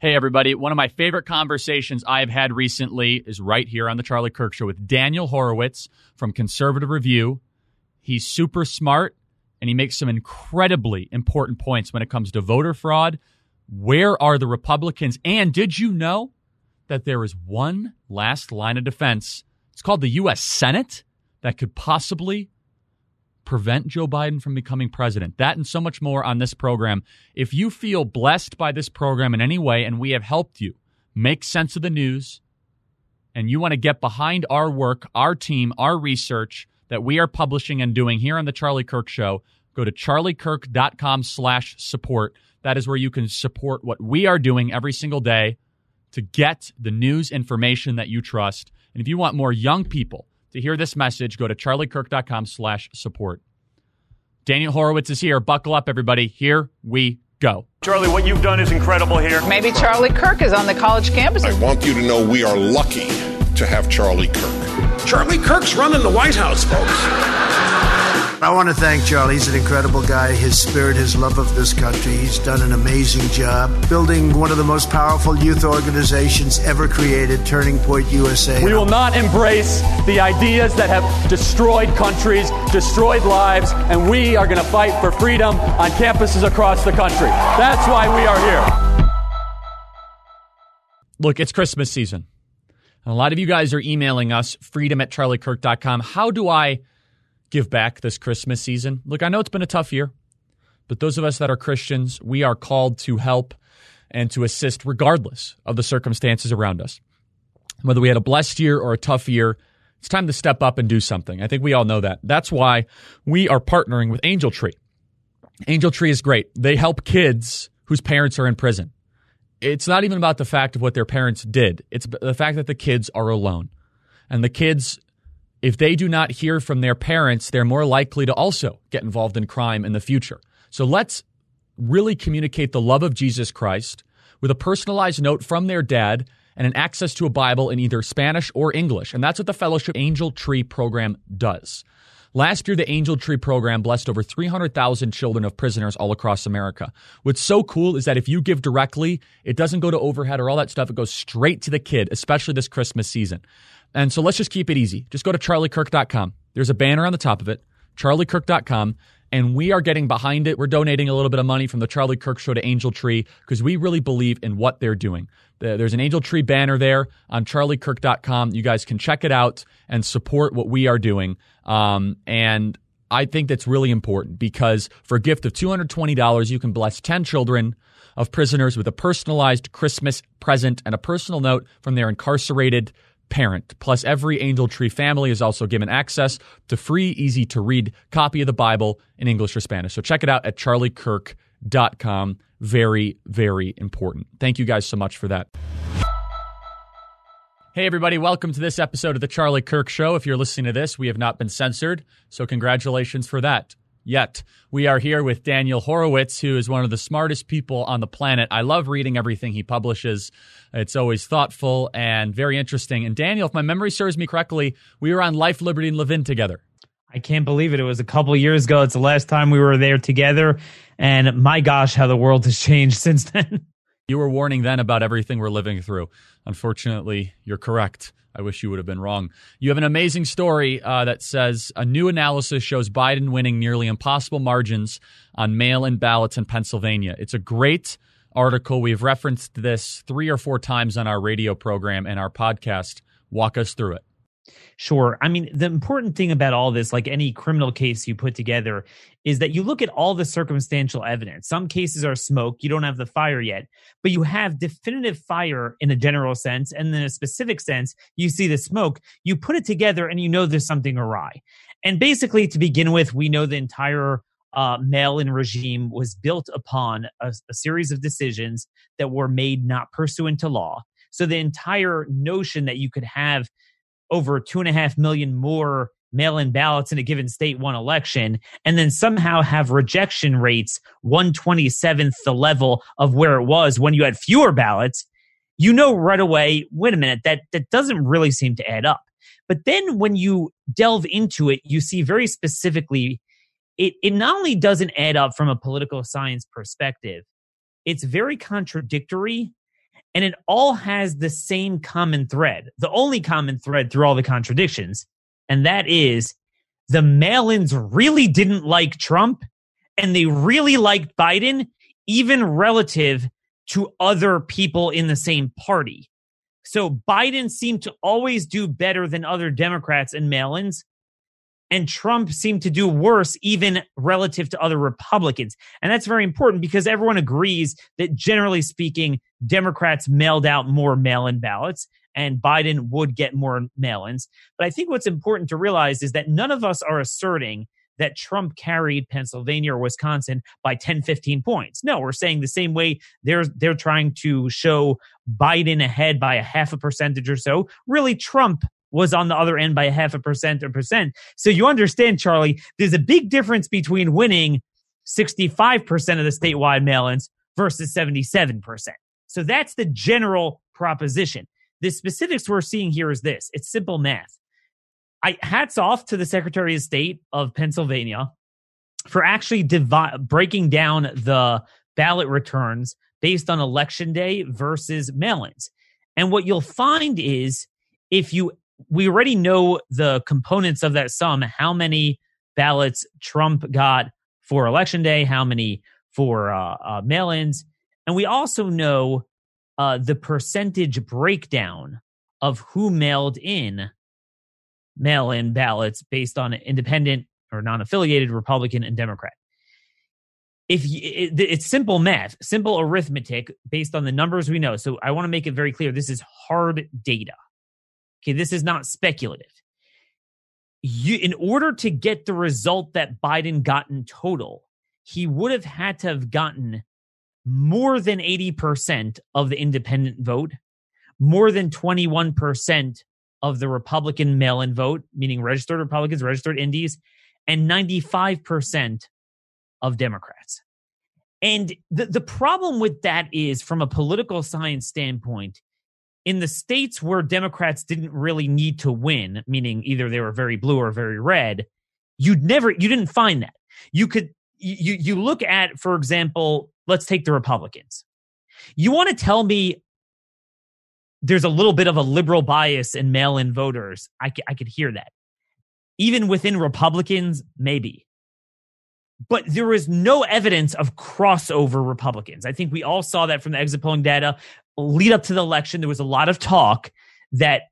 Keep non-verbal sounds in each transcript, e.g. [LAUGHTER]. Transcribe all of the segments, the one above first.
Hey, everybody. One of my favorite conversations I've had recently is right here on The Charlie Kirk Show with Daniel Horowitz from Conservative Review. He's super smart and he makes some incredibly important points when it comes to voter fraud. Where are the Republicans? And did you know that there is one last line of defense? It's called the U.S. Senate that could possibly prevent Joe Biden from becoming president. That and so much more on this program. If you feel blessed by this program in any way and we have helped you make sense of the news and you want to get behind our work, our team, our research that we are publishing and doing here on the Charlie Kirk show, go to charliekirk.com slash support. That is where you can support what we are doing every single day to get the news information that you trust. And if you want more young people to hear this message, go to charliekirk.com slash support. Daniel Horowitz is here. Buckle up, everybody. Here we go. Charlie, what you've done is incredible here. Maybe Charlie Kirk is on the college campus. I want you to know we are lucky to have Charlie Kirk. Charlie Kirk's running the White House, folks. I want to thank Charlie. He's an incredible guy. His spirit, his love of this country. He's done an amazing job building one of the most powerful youth organizations ever created, Turning Point USA. We will not embrace the ideas that have destroyed countries, destroyed lives, and we are going to fight for freedom on campuses across the country. That's why we are here. Look, it's Christmas season. a lot of you guys are emailing us, freedom at charliekirk.com. How do I give back this Christmas season. Look, I know it's been a tough year, but those of us that are Christians, we are called to help and to assist regardless of the circumstances around us. Whether we had a blessed year or a tough year, it's time to step up and do something. I think we all know that. That's why we are partnering with Angel Tree. Angel Tree is great. They help kids whose parents are in prison. It's not even about the fact of what their parents did. It's the fact that the kids are alone. And the kids if they do not hear from their parents, they're more likely to also get involved in crime in the future. So let's really communicate the love of Jesus Christ with a personalized note from their dad and an access to a Bible in either Spanish or English. And that's what the Fellowship Angel Tree program does. Last year, the Angel Tree program blessed over 300,000 children of prisoners all across America. What's so cool is that if you give directly, it doesn't go to overhead or all that stuff. It goes straight to the kid, especially this Christmas season. And so let's just keep it easy. Just go to charliekirk.com. There's a banner on the top of it, charliekirk.com, and we are getting behind it. We're donating a little bit of money from the Charlie Kirk Show to Angel Tree because we really believe in what they're doing. There's an Angel Tree banner there on charliekirk.com. You guys can check it out and support what we are doing. Um, and I think that's really important because for a gift of $220, you can bless 10 children of prisoners with a personalized Christmas present and a personal note from their incarcerated parent. Plus, every Angel Tree family is also given access to free, easy to read copy of the Bible in English or Spanish. So check it out at charliekirk.com. Very, very important. Thank you guys so much for that. Hey, everybody, welcome to this episode of The Charlie Kirk Show. If you're listening to this, we have not been censored, so congratulations for that yet. We are here with Daniel Horowitz, who is one of the smartest people on the planet. I love reading everything he publishes. It's always thoughtful and very interesting. And Daniel, if my memory serves me correctly, we were on Life, Liberty, and Levin together. I can't believe it. It was a couple years ago. It's the last time we were there together. And my gosh, how the world has changed [LAUGHS] since then. You were warning then about everything we're living through. Unfortunately, you're correct. I wish you would have been wrong. You have an amazing story uh, that says a new analysis shows Biden winning nearly impossible margins on mail in ballots in Pennsylvania. It's a great article. We've referenced this three or four times on our radio program and our podcast. Walk us through it. Sure. I mean, the important thing about all this, like any criminal case you put together, is that you look at all the circumstantial evidence. Some cases are smoke, you don't have the fire yet, but you have definitive fire in a general sense. And in a specific sense, you see the smoke, you put it together and you know there's something awry. And basically, to begin with, we know the entire uh, mail in regime was built upon a, a series of decisions that were made not pursuant to law. So the entire notion that you could have over two and a half million more mail in ballots in a given state one election and then somehow have rejection rates 127th the level of where it was when you had fewer ballots, you know right away, wait a minute, that, that doesn't really seem to add up. But then when you delve into it, you see very specifically it, it not only doesn't add up from a political science perspective, it's very contradictory And it all has the same common thread, the only common thread through all the contradictions. And that is the mail ins really didn't like Trump and they really liked Biden, even relative to other people in the same party. So Biden seemed to always do better than other Democrats in mail ins. And Trump seemed to do worse, even relative to other Republicans. And that's very important because everyone agrees that generally speaking, Democrats mailed out more mail in ballots and Biden would get more mail ins. But I think what's important to realize is that none of us are asserting that Trump carried Pennsylvania or Wisconsin by 10, 15 points. No, we're saying the same way they're they're trying to show Biden ahead by a half a percentage or so. Really, Trump was on the other end by half a percent or percent. So you understand, Charlie, there's a big difference between winning 65% of the statewide mail-ins versus 77%. So that's the general proposition. The specifics we're seeing here is this. It's simple math. I hats off to the Secretary of State of Pennsylvania for actually divi- breaking down the ballot returns based on election day versus mail-ins. And what you'll find is if you we already know the components of that sum, how many ballots Trump got for election day, how many for uh, uh, mail-ins, and we also know uh, the percentage breakdown of who mailed in mail in ballots based on independent or non affiliated Republican and Democrat. If you, it, it's simple math, simple arithmetic based on the numbers we know. So I want to make it very clear this is hard data. Okay, this is not speculative. You, in order to get the result that Biden got in total, he would have had to have gotten more than 80% of the independent vote, more than 21% of the Republican mail in vote, meaning registered Republicans, registered Indies, and 95% of Democrats. And the, the problem with that is, from a political science standpoint, in the states where Democrats didn't really need to win, meaning either they were very blue or very red, you'd never, you didn't find that. You could, you, you look at, for example, let's take the Republicans. You want to tell me there's a little bit of a liberal bias in mail in voters. I, I could hear that. Even within Republicans, maybe. But there is no evidence of crossover Republicans. I think we all saw that from the exit polling data. Lead up to the election, there was a lot of talk that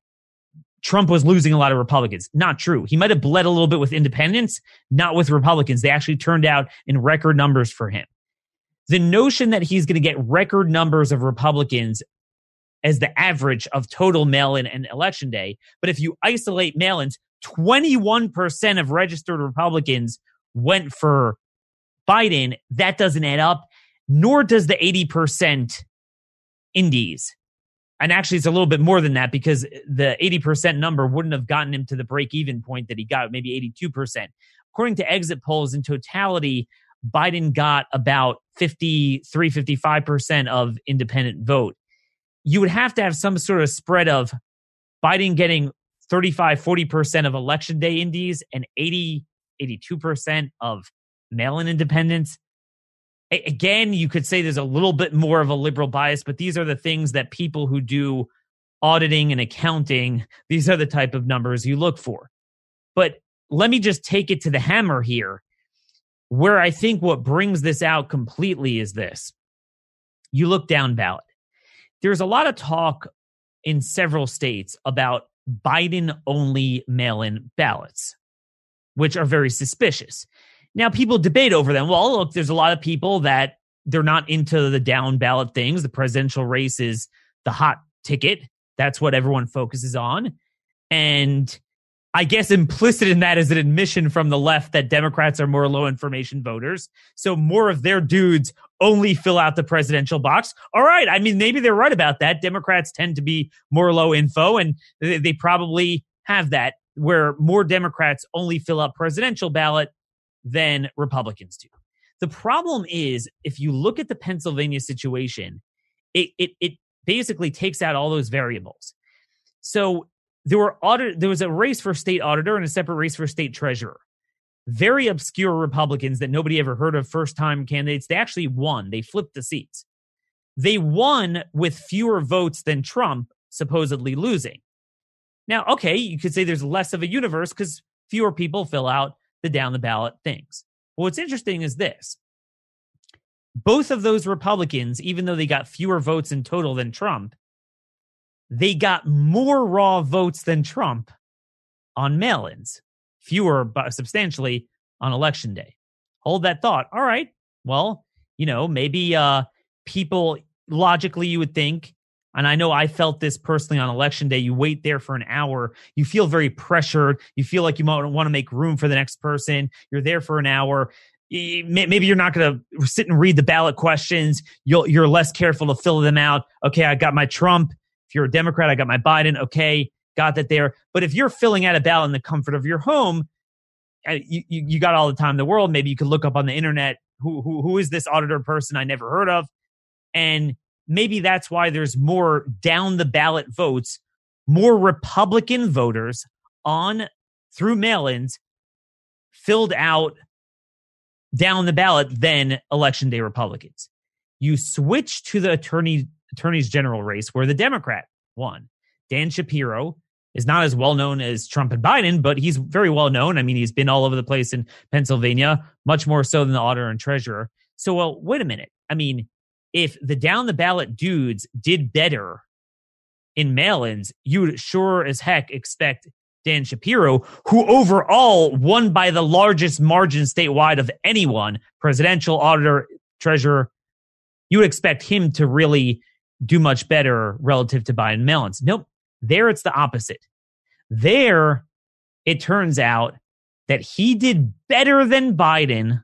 Trump was losing a lot of Republicans. Not true. He might have bled a little bit with independents, not with Republicans. They actually turned out in record numbers for him. The notion that he's going to get record numbers of Republicans as the average of total mail in and election day. But if you isolate mail ins, 21% of registered Republicans went for Biden. That doesn't add up, nor does the 80% indies. And actually, it's a little bit more than that because the 80% number wouldn't have gotten him to the break even point that he got, maybe 82%. According to exit polls, in totality, Biden got about 53, 55% of independent vote you would have to have some sort of spread of Biden getting 35, 40% of election day indies and 80, 82% of mail in independence. Again, you could say there's a little bit more of a liberal bias, but these are the things that people who do auditing and accounting, these are the type of numbers you look for. But let me just take it to the hammer here, where I think what brings this out completely is this. You look down ballot there's a lot of talk in several states about Biden only mail in ballots, which are very suspicious. Now, people debate over them. Well, look, there's a lot of people that they're not into the down ballot things. The presidential race is the hot ticket. That's what everyone focuses on. And I guess implicit in that is an admission from the left that Democrats are more low information voters. So more of their dudes only fill out the presidential box. All right. I mean, maybe they're right about that. Democrats tend to be more low info and they, probably have that where more Democrats only fill out presidential ballot than Republicans do. The problem is if you look at the Pennsylvania situation, it, it, it basically takes out all those variables. So there were audit, there was a race for state auditor and a separate race for state treasurer very obscure Republicans that nobody ever heard of, first time candidates, they actually won. They flipped the seats. they won with fewer votes than Trump supposedly losing. Now, okay, you could say there's less of a universe because fewer people fill out the down the ballot things. Well, what's interesting is this both of those Republicans, even though they got fewer votes in total than Trump, they got more raw votes than Trump on mail ins, fewer but substantially on election day. Hold that thought. All right. Well, you know, maybe uh, people logically you would think, and I know I felt this personally on election day. You wait there for an hour, you feel very pressured. You feel like you might want to make room for the next person. You're there for an hour maybe you're not going to sit and read the ballot questions. You'll, you're less careful to fill them out. Okay, I got my Trump. If you're a Democrat, I got my Biden. Okay, got that there. But if you're filling out a ballot in the comfort of your home, you, you, you got all the time in the world. Maybe you could look up on the internet who, who, who is this auditor person I never heard of. And maybe that's why there's more down the ballot votes, more Republican voters on through mail ins filled out down the ballot than election day Republicans. You switch to the attorney attorneys general race where the Democrat won. Dan Shapiro is not as well known as Trump and Biden, but he's very well known. I mean, he's been all over the place in Pennsylvania, much more so than the auditor and treasurer. So, well, wait a minute. I mean, if the down the ballot dudes did better in mail ins, you would sure as heck expect Dan Shapiro, who overall won by the largest margin statewide of anyone, presidential, auditor, treasurer. You would expect him to really do much better relative to Biden mail ins. Nope. There it's the opposite. There, it turns out that he did better than Biden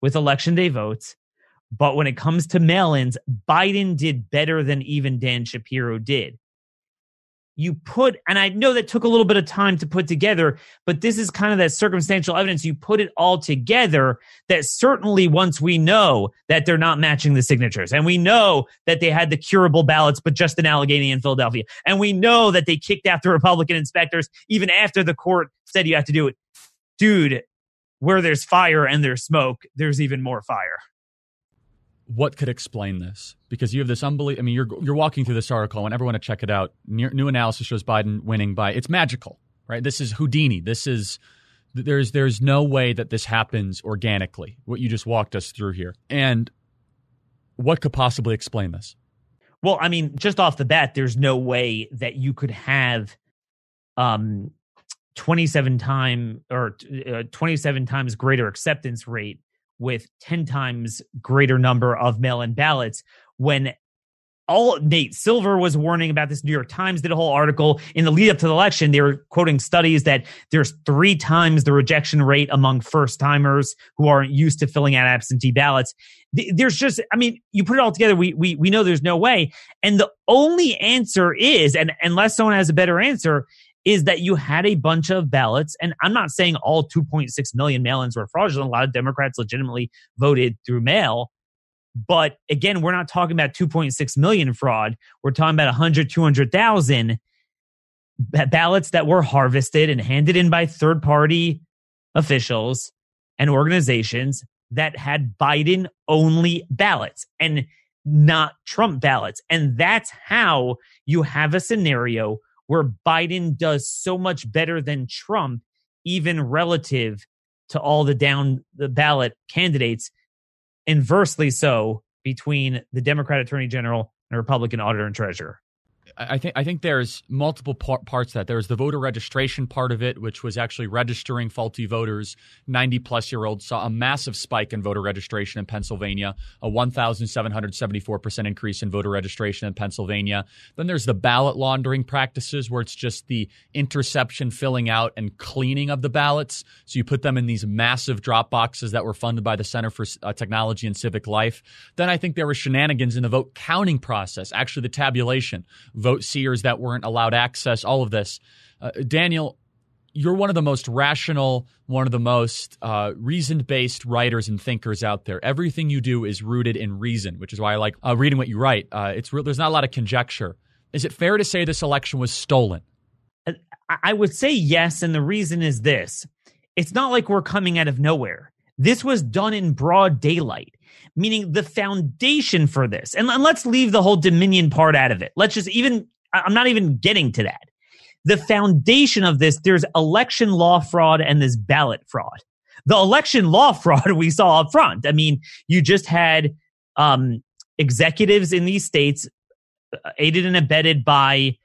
with election day votes. But when it comes to mail ins, Biden did better than even Dan Shapiro did you put, and I know that took a little bit of time to put together, but this is kind of that circumstantial evidence. You put it all together that certainly once we know that they're not matching the signatures, and we know that they had the curable ballots, but just in Allegheny and Philadelphia, and we know that they kicked out the Republican inspectors even after the court said you have to do it. Dude, where there's fire and there's smoke, there's even more fire what could explain this? Because you have this unbelievable. I mean, you're you're walking through this article, and everyone to check it out. New, new analysis shows Biden winning by it's magical, right? This is Houdini. This is there's there's no way that this happens organically. What you just walked us through here, and what could possibly explain this? Well, I mean, just off the bat, there's no way that you could have um 27 time or uh, 27 times greater acceptance rate with 10 times greater number of mail-in ballots when all Nate Silver was warning about this. New York Times did a whole article in the lead up to the election. They were quoting studies that there's three times the rejection rate among first timers who aren't used to filling out absentee ballots. There's just, I mean, you put it all together. We, we, we know there's no way. And the only answer is, and unless someone has a better answer, is that you had a bunch of ballots. And I'm not saying all 2.6 million mail ins were fraudulent. A lot of Democrats legitimately voted through mail. But again, we're not talking about 2.6 million fraud. We're talking about 100, 200,000 ballots that were harvested and handed in by third party officials and organizations that had Biden only ballots and not Trump ballots. And that's how you have a scenario where Biden does so much better than Trump, even relative to all the down the ballot candidates, inversely so between the Democrat Attorney General and Republican Auditor and Treasurer. I think I think there's multiple par- parts that there's the voter registration part of it, which was actually registering faulty voters. Ninety plus year olds saw a massive spike in voter registration in Pennsylvania, a 1,774 percent increase in voter registration in Pennsylvania. Then there's the ballot laundering practices, where it's just the interception, filling out, and cleaning of the ballots. So you put them in these massive drop boxes that were funded by the Center for uh, Technology and Civic Life. Then I think there were shenanigans in the vote counting process, actually the tabulation vote seers that weren't allowed access, all of this. Uh, Daniel, you're one of the most rational, one of the most uh, reason based writers and thinkers out there. Everything you do is rooted in reason, which is why I like uh, reading what you write. Uh, it's re- there's not a lot of conjecture. Is it fair to say this election was stolen? I would say yes, and the reason is this: it's not like we're coming out of nowhere. This was done in broad daylight. Meaning the foundation for this. And, let's leave the whole Dominion part out of it. Let's just even, I'm not even getting to that. The foundation of this, there's election law fraud and this ballot fraud. The election law [LAUGHS] fraud we saw up front. I mean, you just had um, executives in these states uh, aided and abetted by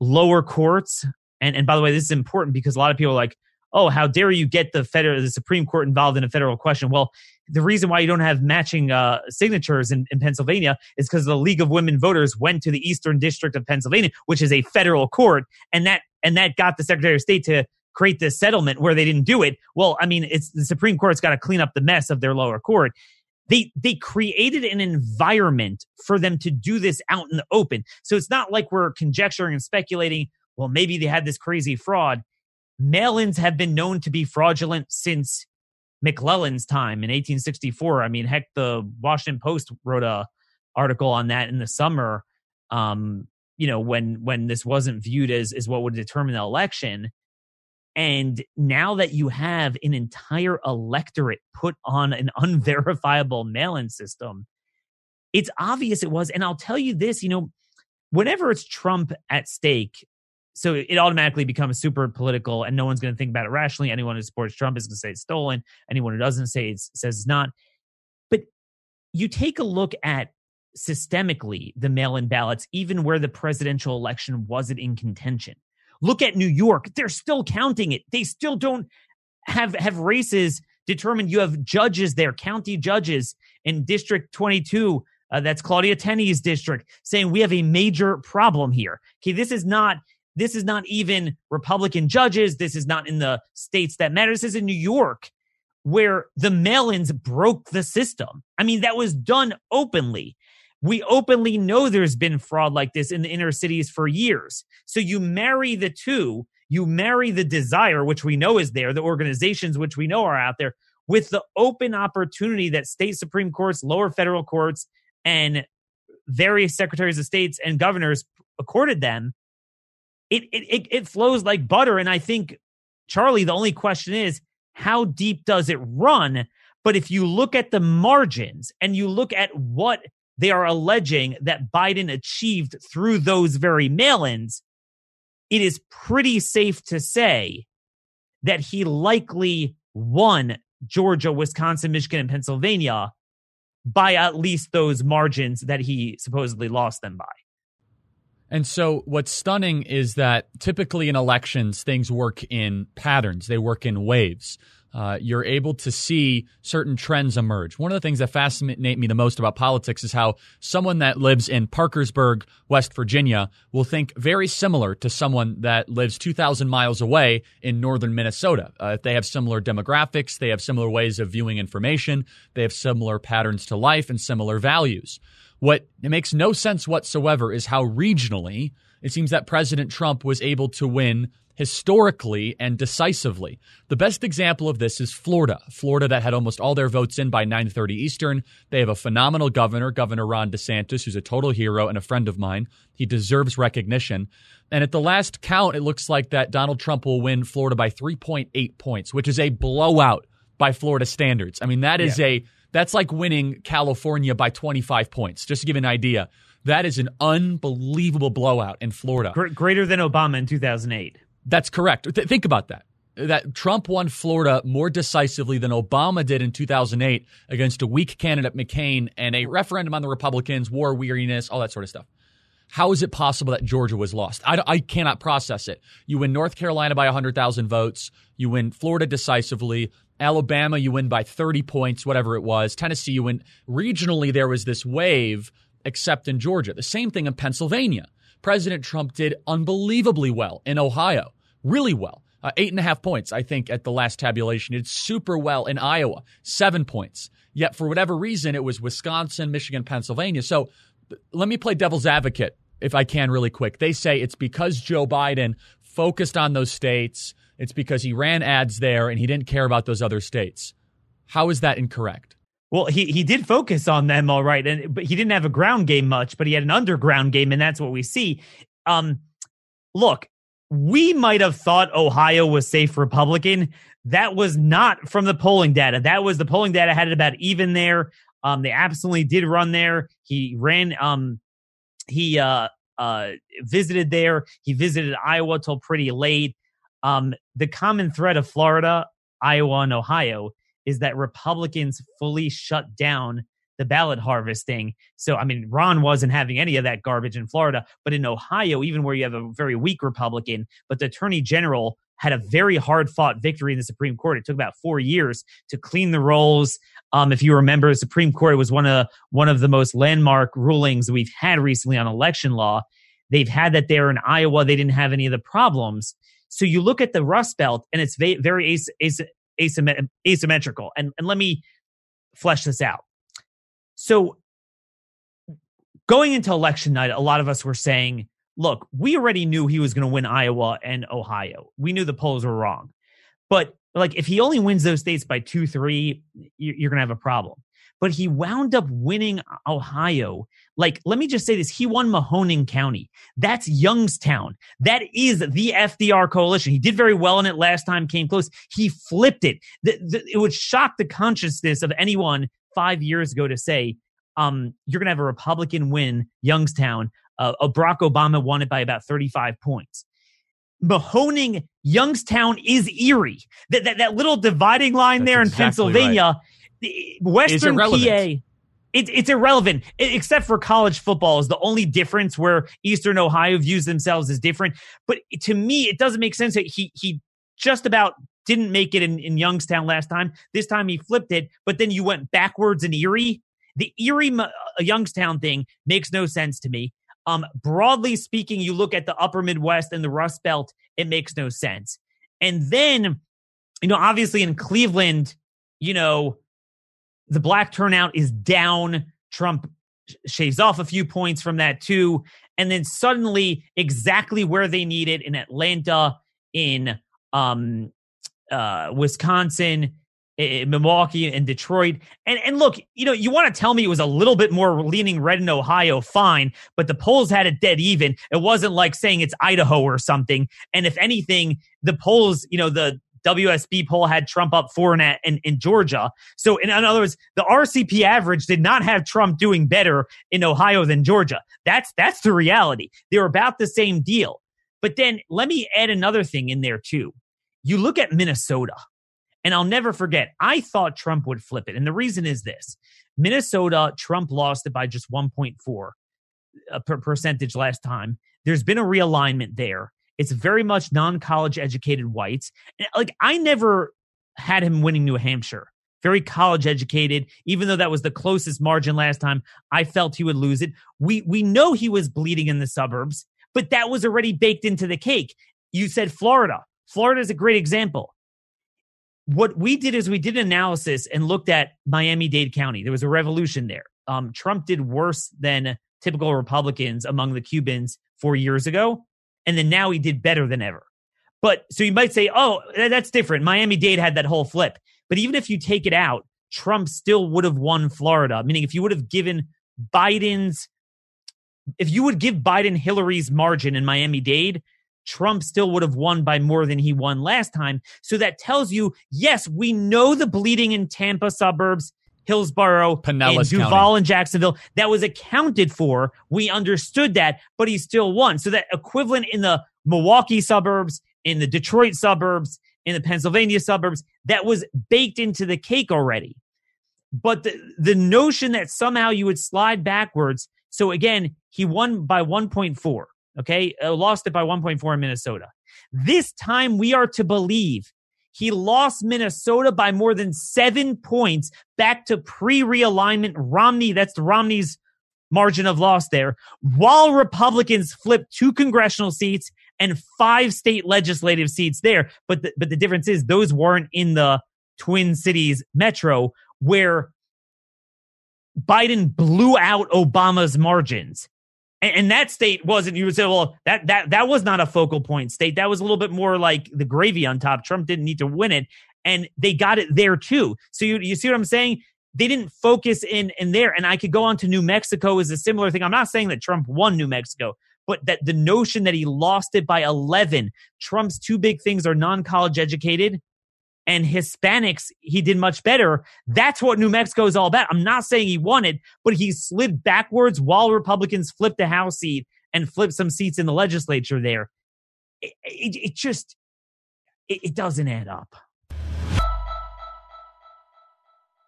lower courts. And, and by the way, this is important because a lot of people are like, oh, how dare you get the federal, the Supreme Court involved in a federal question? Well, the reason why you don't have matching uh, signatures in, in Pennsylvania is because the League of Women Voters went to the Eastern District of Pennsylvania, which is a federal court, and that and that got the Secretary of State to create this settlement where they didn't do it. Well, I mean, it's the Supreme Court's got to clean up the mess of their lower court. They they created an environment for them to do this out in the open. So it's not like we're conjecturing and speculating. Well, maybe they had this crazy fraud mail-ins have been known to be fraudulent since McClellan's time in 1864. I mean, heck, the Washington Post wrote a article on that in the summer. Um, you know, when when this wasn't viewed as as what would determine the election. And now that you have an entire electorate put on an [LAUGHS] unverifiable mail-in system, it's obvious it was. And I'll tell you this, you know, whenever it's Trump at stake, so it automatically becomes super political and no one's going to think about it rationally. Anyone who supports trump is going to say it's stolen. Anyone who doesn't say it says it's not. But you take a look at systemically the mail-in ballots even where the presidential election wasn't in contention. Look at new york. They're still counting it. They still don't have have races determined. You have judges there county judges in district 22 uh, that's Claudia Tenney's district, saying we have a major problem here. Okay, this is not this is not even Republican judges. This is not in the states that matter. This is in New York where the mail ins broke the system. I mean, that was done openly. We openly know there's been fraud like this in the inner cities for years. So you marry the two, you marry the desire, which we know is there, the organizations which we know are out there, with the open opportunity that state Supreme Courts, lower federal courts, and various secretaries of states and governors accorded them it, it it flows like butter. And I think Charlie, the only question is how deep does it run? But if you look at the margins and you look at what they are alleging that Biden achieved through those very mail ins, it is pretty safe to say that he likely won Georgia, Wisconsin, Michigan, and Pennsylvania by at least those margins that he supposedly lost them by. And so, what's stunning is that typically in elections, things work in patterns, they work in waves. Uh, you're able to see certain trends emerge. One of the things that fascinate me the most about politics is how someone that lives in Parkersburg, West Virginia, will think very similar to someone that lives 2,000 miles away in northern Minnesota. Uh, they have similar demographics, they have similar ways of viewing information, they have similar patterns to life and similar values. What it makes no sense whatsoever is how regionally it seems that President Trump was able to win historically and decisively. The best example of this is Florida. Florida that had almost all their votes in by 9:30 Eastern. They have a phenomenal governor, Governor Ron DeSantis, who's a total hero and a friend of mine. He deserves recognition. And at the last count, it looks like that Donald Trump will win Florida by 3.8 points, which is a blowout by Florida standards. I mean, that is yeah. a that's like winning California by 25 points, just to give you an idea. That is an unbelievable blowout in Florida. Greater than Obama in 2008. That's correct. Th- think about that. That Trump won Florida more decisively than Obama did in 2008 against a weak candidate, McCain, and a referendum on the Republicans, war weariness, all that sort of stuff. How is it possible that Georgia was lost? I, I cannot process it. You win North Carolina by 100,000 votes. You win Florida decisively. Alabama, you win by 30 points, whatever it was. Tennessee, you win. Regionally, there was this wave, except in Georgia. The same thing in Pennsylvania. President Trump did unbelievably well in Ohio, really well. Uh, eight and a half points, I think, at the last tabulation. Did super well in Iowa, seven points. Yet, for whatever reason, it was Wisconsin, Michigan, Pennsylvania. So let me play devil's advocate, if I can, really quick. They say it's because Joe Biden focused on those states it's because he ran ads there and he didn't care about those other states. How is that incorrect? Well, he he did focus on them all right, and but he didn't have a ground game much, but he had an underground game, and that's what we see. Um, look, we might have thought Ohio was safe Republican. That was not from the polling data. That was the polling data had it about even there. Um, they absolutely did run there. He ran. Um, he uh, uh, visited there. He visited Iowa till pretty late. Um, the common thread of Florida, Iowa, and Ohio is that Republicans fully shut down the ballot harvesting. So, I mean, Ron wasn't having any of that garbage in Florida, but in Ohio, even where you have a very weak Republican, but the attorney general had a very hard fought victory in the Supreme Court. It took about four years to clean the rolls. Um, if you remember, the Supreme Court was one of one of the most landmark rulings we've had recently on election law. They've had that there in Iowa. They didn't have any of the problems. So you look at the Rust Belt, and it's very asymmetrical. And, and let me flesh this out. So going into election night, a lot of us were saying, look, we already knew he was going to win Iowa and Ohio. We knew the polls were wrong. But like if he only wins those states by two, three, you're going to have a problem. But he wound up winning Ohio. Like, let me just say this. He won Mahoning County. That's Youngstown. That is the FDR coalition. He did very well in it last time, came close. He flipped it. The, the, it would shock the consciousness of anyone five years ago to say, um, you're going to have a Republican win Youngstown. Uh, Barack Obama won it by about 35 points. Mahoning Youngstown is Erie. That, that, that little dividing line That's there in exactly Pennsylvania, right. Western PA. It, it's irrelevant except for college football is the only difference where Eastern Ohio views themselves as different. But to me, it doesn't make sense that he he just about didn't make it in, in Youngstown last time. This time he flipped it, but then you went backwards in Erie. The Erie uh, Youngstown thing makes no sense to me. Um, broadly speaking, you look at the upper Midwest and the Rust Belt, it makes no sense. And then, you know, obviously in Cleveland, you know, the black turnout is down. Trump shaves off a few points from that too. And then suddenly, exactly where they need it in Atlanta, in um, uh, Wisconsin, in Milwaukee and Detroit. And and look, you know, you want to tell me it was a little bit more leaning red in Ohio, fine, but the polls had it dead even. It wasn't like saying it's Idaho or something. And if anything, the polls, you know, the WSB poll had Trump up four in, in, in Georgia. So, in, in, other words, the RCP average did not have Trump doing better in Ohio than Georgia. That's that's the reality. They're about the same deal. But then let me add another thing in there too. You look at Minnesota. And I'll never forget, I thought Trump would flip it. And the reason is this Minnesota, Trump lost it by just 1.4 uh, percentage last time. There's been a realignment there. It's very much non college educated whites. Like, I never had him winning New Hampshire. Very college educated, even though that was the closest margin last time. I felt he would lose it. We we know he was bleeding in the suburbs, but that was already baked into the cake. You said Florida. Florida is a great example what we did is we did analysis and looked at Miami Dade County. There was a revolution there. Um, Trump did worse than typical Republicans among the Cubans four years ago. And then now he did better than ever. But so you might say, oh, that's different. Miami Dade had that whole flip. But even if you take it out, Trump still would have won Florida, meaning if you would have given Biden's, if you would give Biden Hillary's margin in Miami Dade, Trump still would have won by more than he won last time. So that tells you, yes, we know the bleeding in Tampa suburbs, Hillsborough, Pinellas Duval County. and Jacksonville. That was accounted for. We understood that, but he still won. So that equivalent in the Milwaukee suburbs, in the Detroit suburbs, in the Pennsylvania suburbs, that was baked into the cake already. But the, the notion that somehow you would slide backwards. So again, he won by 1.4. Okay. Uh, lost it by 1.4 in Minnesota. This time we are to believe he lost Minnesota by more than seven points back to pre realignment Romney. That's Romney's margin of loss there, while Republicans flipped two congressional seats and five state legislative seats there. But the, but the difference is those weren't in the Twin Cities metro where Biden blew out Obama's margins. And, and that state wasn't, you would say, well, that, that, that was not a focal point state. That was a little bit more like the gravy on top. Trump didn't need to win it. And they got it there too. So you, you see what I'm saying? They didn't focus in, in there. And I could go on to New Mexico is a similar thing. I'm not saying that Trump won New Mexico, but that the notion that he lost it by 11, Trump's two big things are non college educated and Hispanics, he did much better. That's what New Mexico is all about. I'm not saying he won it, but he slid backwards while Republicans flipped a House seat and flipped some seats in the legislature there. It, it, it just, it, it doesn't add up.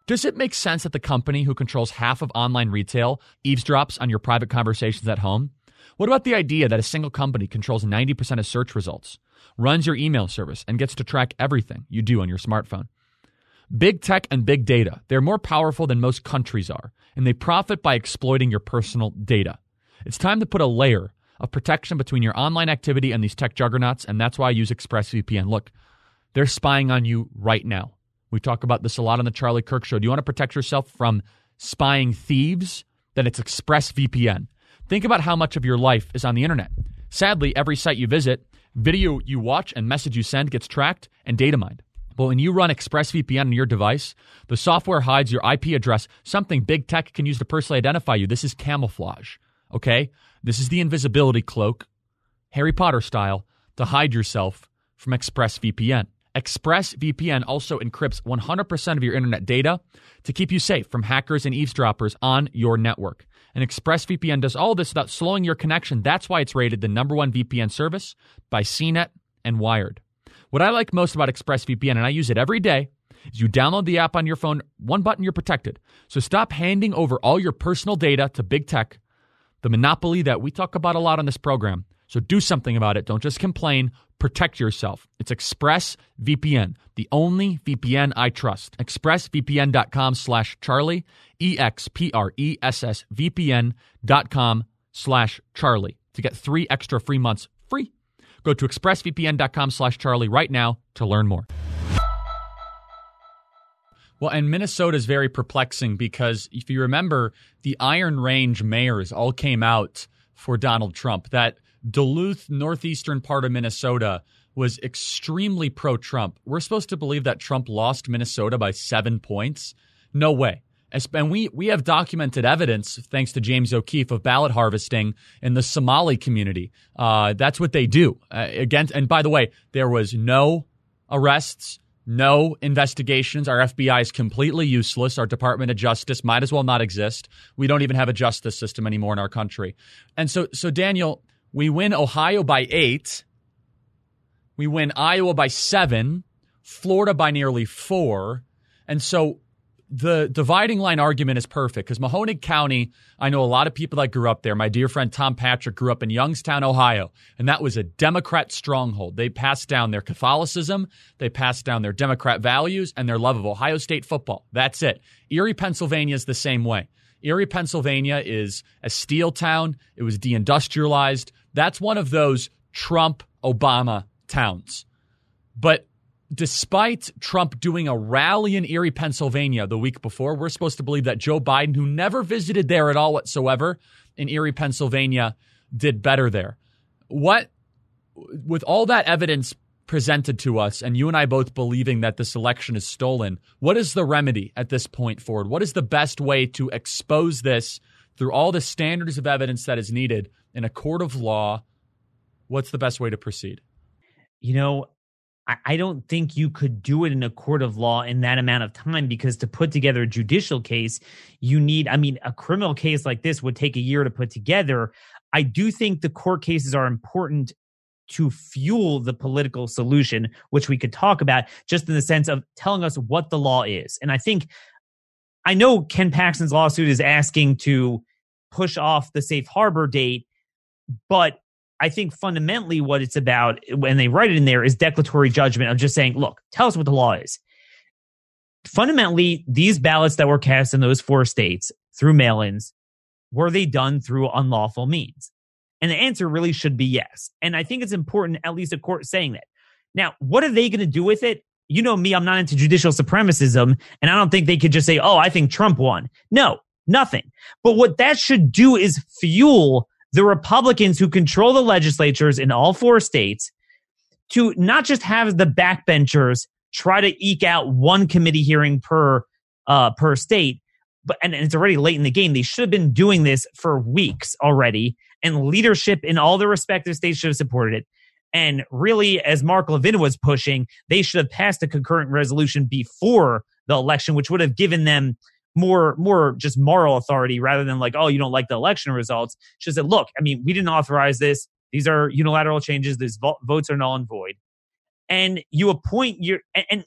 Does it make sense that the company who controls half of online retail eavesdrops on your private conversations at home? What about the idea that a single company controls 90% of search results, runs your email service, and gets to track everything you do on your smartphone? Big tech and big data, they're more powerful than most countries are, and they profit by exploiting your personal data. It's time to put a layer of protection between your online activity and these tech juggernauts, and that's why I use ExpressVPN. Look, they're spying on you right now. We talk about this a lot on the Charlie Kirk show. Do you want to protect yourself from spying thieves? Then it's ExpressVPN. Think about how much of your life is on the internet. Sadly, every site you visit, video you watch, and message you send gets tracked and data mined. But when you run ExpressVPN on your device, the software hides your IP address, something big tech can use to personally identify you. This is camouflage, okay? This is the invisibility cloak, Harry Potter style, to hide yourself from ExpressVPN. ExpressVPN also encrypts 100% of your internet data to keep you safe from hackers and eavesdroppers on your network. And ExpressVPN does all this without slowing your connection. That's why it's rated the number one VPN service by CNET and Wired. What I like most about ExpressVPN, and I use it every day, is you download the app on your phone, one button, you're protected. So stop handing over all your personal data to big tech, the monopoly that we talk about a lot on this program. So do something about it. Don't just complain. Protect yourself. It's ExpressVPN, the only VPN I trust. ExpressVPN.com slash Charlie, E-X-P-R-E-S-S dot com slash Charlie to get three extra free months free. Go to expressvpn.com slash Charlie right now to learn more. Well, and Minnesota is very perplexing because if you remember, the Iron Range mayors all came out for Donald Trump. That Duluth, northeastern part of Minnesota, was extremely pro Trump. We're supposed to believe that Trump lost Minnesota by seven points? No way. And we, we have documented evidence, thanks to James O'Keefe, of ballot harvesting in the Somali community. Uh, that's what they do. Uh, against, and by the way, there was no arrests, no investigations. Our FBI is completely useless. Our Department of Justice might as well not exist. We don't even have a justice system anymore in our country. And so, so Daniel, we win Ohio by eight. We win Iowa by seven, Florida by nearly four. And so the dividing line argument is perfect because Mahoning County, I know a lot of people that grew up there. My dear friend Tom Patrick grew up in Youngstown, Ohio, and that was a Democrat stronghold. They passed down their Catholicism, they passed down their Democrat values, and their love of Ohio State football. That's it. Erie, Pennsylvania is the same way. Erie, Pennsylvania is a steel town. It was deindustrialized. That's one of those Trump Obama towns. But despite Trump doing a rally in Erie, Pennsylvania the week before, we're supposed to believe that Joe Biden, who never visited there at all whatsoever in Erie, Pennsylvania, did better there. What, with all that evidence presented to us, and you and I both believing that this election is stolen, what is the remedy at this point forward? What is the best way to expose this through all the standards of evidence that is needed in a court of law? What's the best way to proceed? You know, I don't think you could do it in a court of law in that amount of time because to put together a judicial case, you need, I mean, a criminal case like this would take a year to put together. I do think the court cases are important to fuel the political solution, which we could talk about just in the sense of telling us what the law is. And I think, I know Ken Paxton's lawsuit is asking to push off the safe harbor date, but I think fundamentally what it's about when they write it in there is declaratory judgment of just saying, look, tell us what the law is. Fundamentally, these ballots that were cast in those four states through mail ins, were they done through unlawful means? And the answer really should be yes. And I think it's important, at least a court saying that. Now, what are they going to do with it? You know me, I'm not into judicial supremacism, and I don't think they could just say, oh, I think Trump won. No, nothing. But what that should do is fuel the Republicans who control the legislatures in all four states to not just have the backbenchers try to eke out one committee hearing per uh, per state, but and, and it's already late in the game. They should have been doing this for weeks already, and leadership in all the respective states should have supported it. And really, as Mark Levin was pushing, they should have passed a concurrent resolution before the election, which would have given them more more just moral authority rather than like, oh, you don't like the election results. She said, look, I mean, we didn't authorize this. These are unilateral changes. These vo- votes are null and void. And you appoint your and, and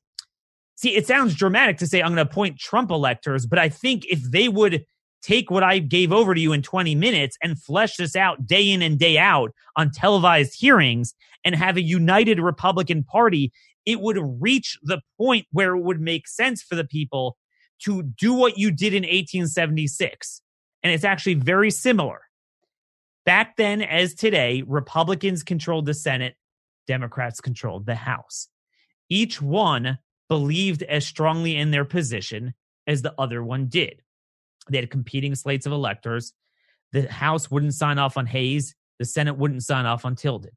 see, it sounds dramatic to say I'm going to appoint Trump electors, but I think if they would take what I gave over to you in 20 minutes and flesh this out day in and day out on televised hearings and have a united Republican Party, it would reach the point where it would make sense for the people to do what you did in 1876. And it's actually very similar. Back then, as today, Republicans controlled the Senate, Democrats controlled the House. Each one believed as strongly in their position as the other one did. They had competing slates of electors. The House wouldn't sign off on Hayes. The Senate wouldn't sign off on Tilden.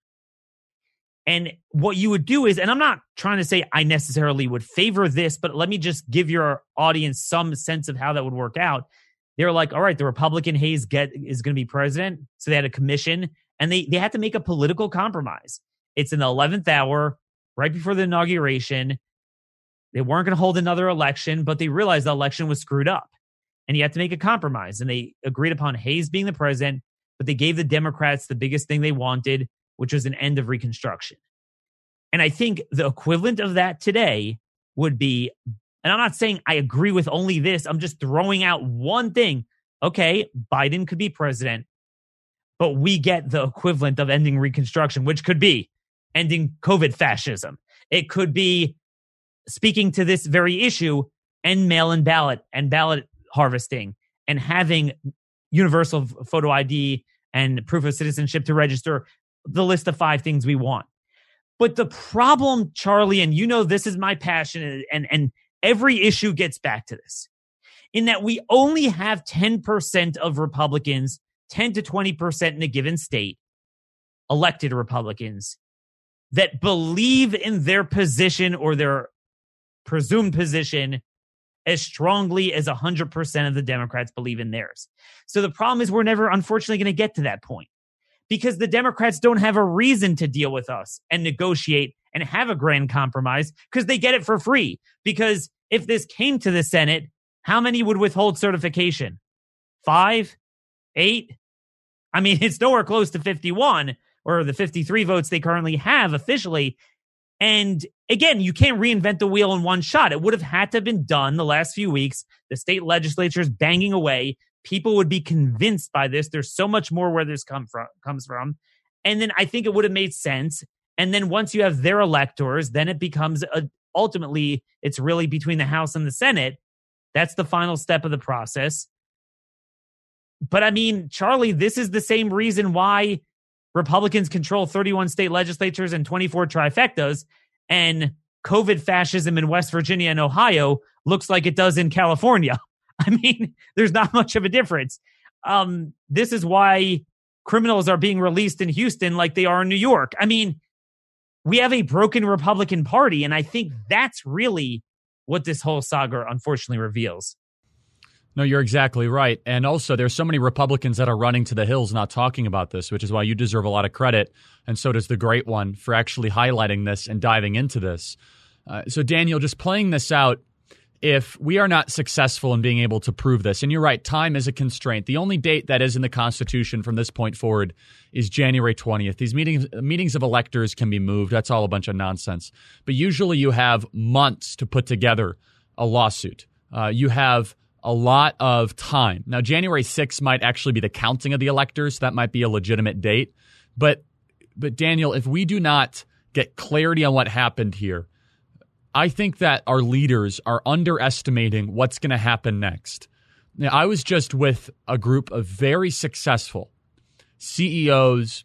And what you would do is, and I'm not trying to say I necessarily would favor this, but let me just give your audience some sense of how that would work out. They're like, all right, the Republican Hayes get is going to be president. So they had a commission and they, they had to make a political compromise. It's in the 11th hour, right before the inauguration. They weren't going to hold another election, but they realized the election was screwed up and you had to make a compromise. And they agreed upon Hayes being the president, but they gave the Democrats the biggest thing they wanted, which was an end of Reconstruction. And I think the equivalent of that today would be, and I'm not saying I agree with only this, I'm just throwing out one thing. Okay, Biden could be president, but we get the equivalent of ending Reconstruction, which could be ending COVID fascism. It could be speaking to this very issue and mail in ballot and ballot harvesting and having universal photo ID and proof of citizenship to register the list of five things we want. But the problem, Charlie, and you know this is my passion, and and every issue gets back to this, in that we only have 10% of Republicans, 10 to 20% in a given state, elected Republicans that believe in their position or their presumed position as strongly as 100% of the Democrats believe in theirs. So the problem is we're never, unfortunately, going to get to that point because the Democrats don't have a reason to deal with us and negotiate and have a grand compromise because they get it for free. Because if this came to the Senate, how many would withhold certification? Five? Eight? I mean, [LAUGHS] it's nowhere close to 51 or the 53 votes they currently have officially. And again, you can't reinvent the wheel in one shot. It would have had to have been done the last few weeks. The state legislatures banging away people would be convinced by this. There's so much more where this come from comes from. And then I think it would have made sense. And then once you have their electors, then it becomes a, ultimately it's really between the House and the Senate. That's the final step of the process. But I mean, Charlie, this is the same reason why Republicans control 31 state legislatures and 24 trifectas, and COVID fascism in West Virginia and Ohio looks like it does in California. [LAUGHS] I mean, there's not much of a difference. Um, this is why criminals are being released in Houston like they are in New York. I mean, we have a broken Republican Party, and I think that's really what this whole saga unfortunately reveals. No, you're exactly right. And also, there's so many Republicans that are running to the hills not talking about this, which is why you deserve a lot of credit. And so does the great one for actually highlighting this and diving into this. Uh, so, Daniel, just playing this out, if we are not successful in being able to prove this, and you're right, time is a constraint. The only date that is in the Constitution from this point forward is January 20th. These meetings meetings of electors can be moved. That's all a bunch of nonsense. But usually you have months to put together a lawsuit. Uh, you have a lot of time. Now, January 6th might actually be the counting of the electors. That might be a legitimate date. But but Daniel, if we do not get clarity on what happened here, I think that our leaders are underestimating what's going to happen next. Now, I was just with a group of very successful CEOs,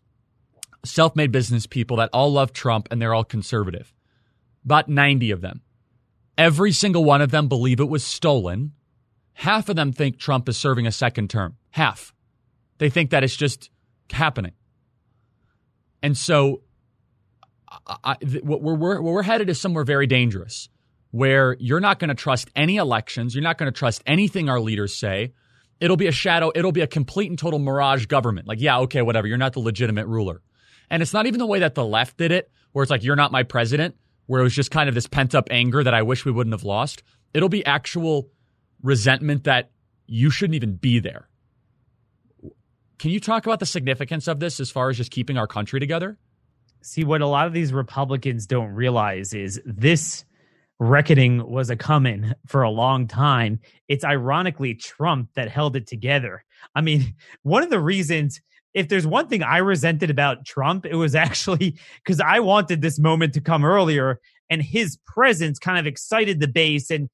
self made business people that all love Trump and they're all conservative. About 90 of them. Every single one of them believe it was stolen. Half of them think Trump is serving a second term. Half. They think that it's just happening. And so I, what we're, where we're headed is somewhere very dangerous where you're not going to trust any elections. You're not going to trust anything our leaders say. It'll be a shadow. It'll be a complete and total mirage government. Like, yeah, okay, whatever. You're not the legitimate ruler. And it's not even the way that the left did it, where it's like, you're not my president, where it was just kind of this pent up anger that I wish we wouldn't have lost. It'll be actual resentment that you shouldn't even be there. Can you talk about the significance of this as far as just keeping our country together? See, what a lot of these Republicans don't realize is this reckoning was a coming for a long time. It's ironically Trump that held it together. I mean, [LAUGHS] one of the reasons, if there's one thing I resented about Trump, it was [LAUGHS] actually because I wanted this moment to come earlier, and his presence kind of excited the base and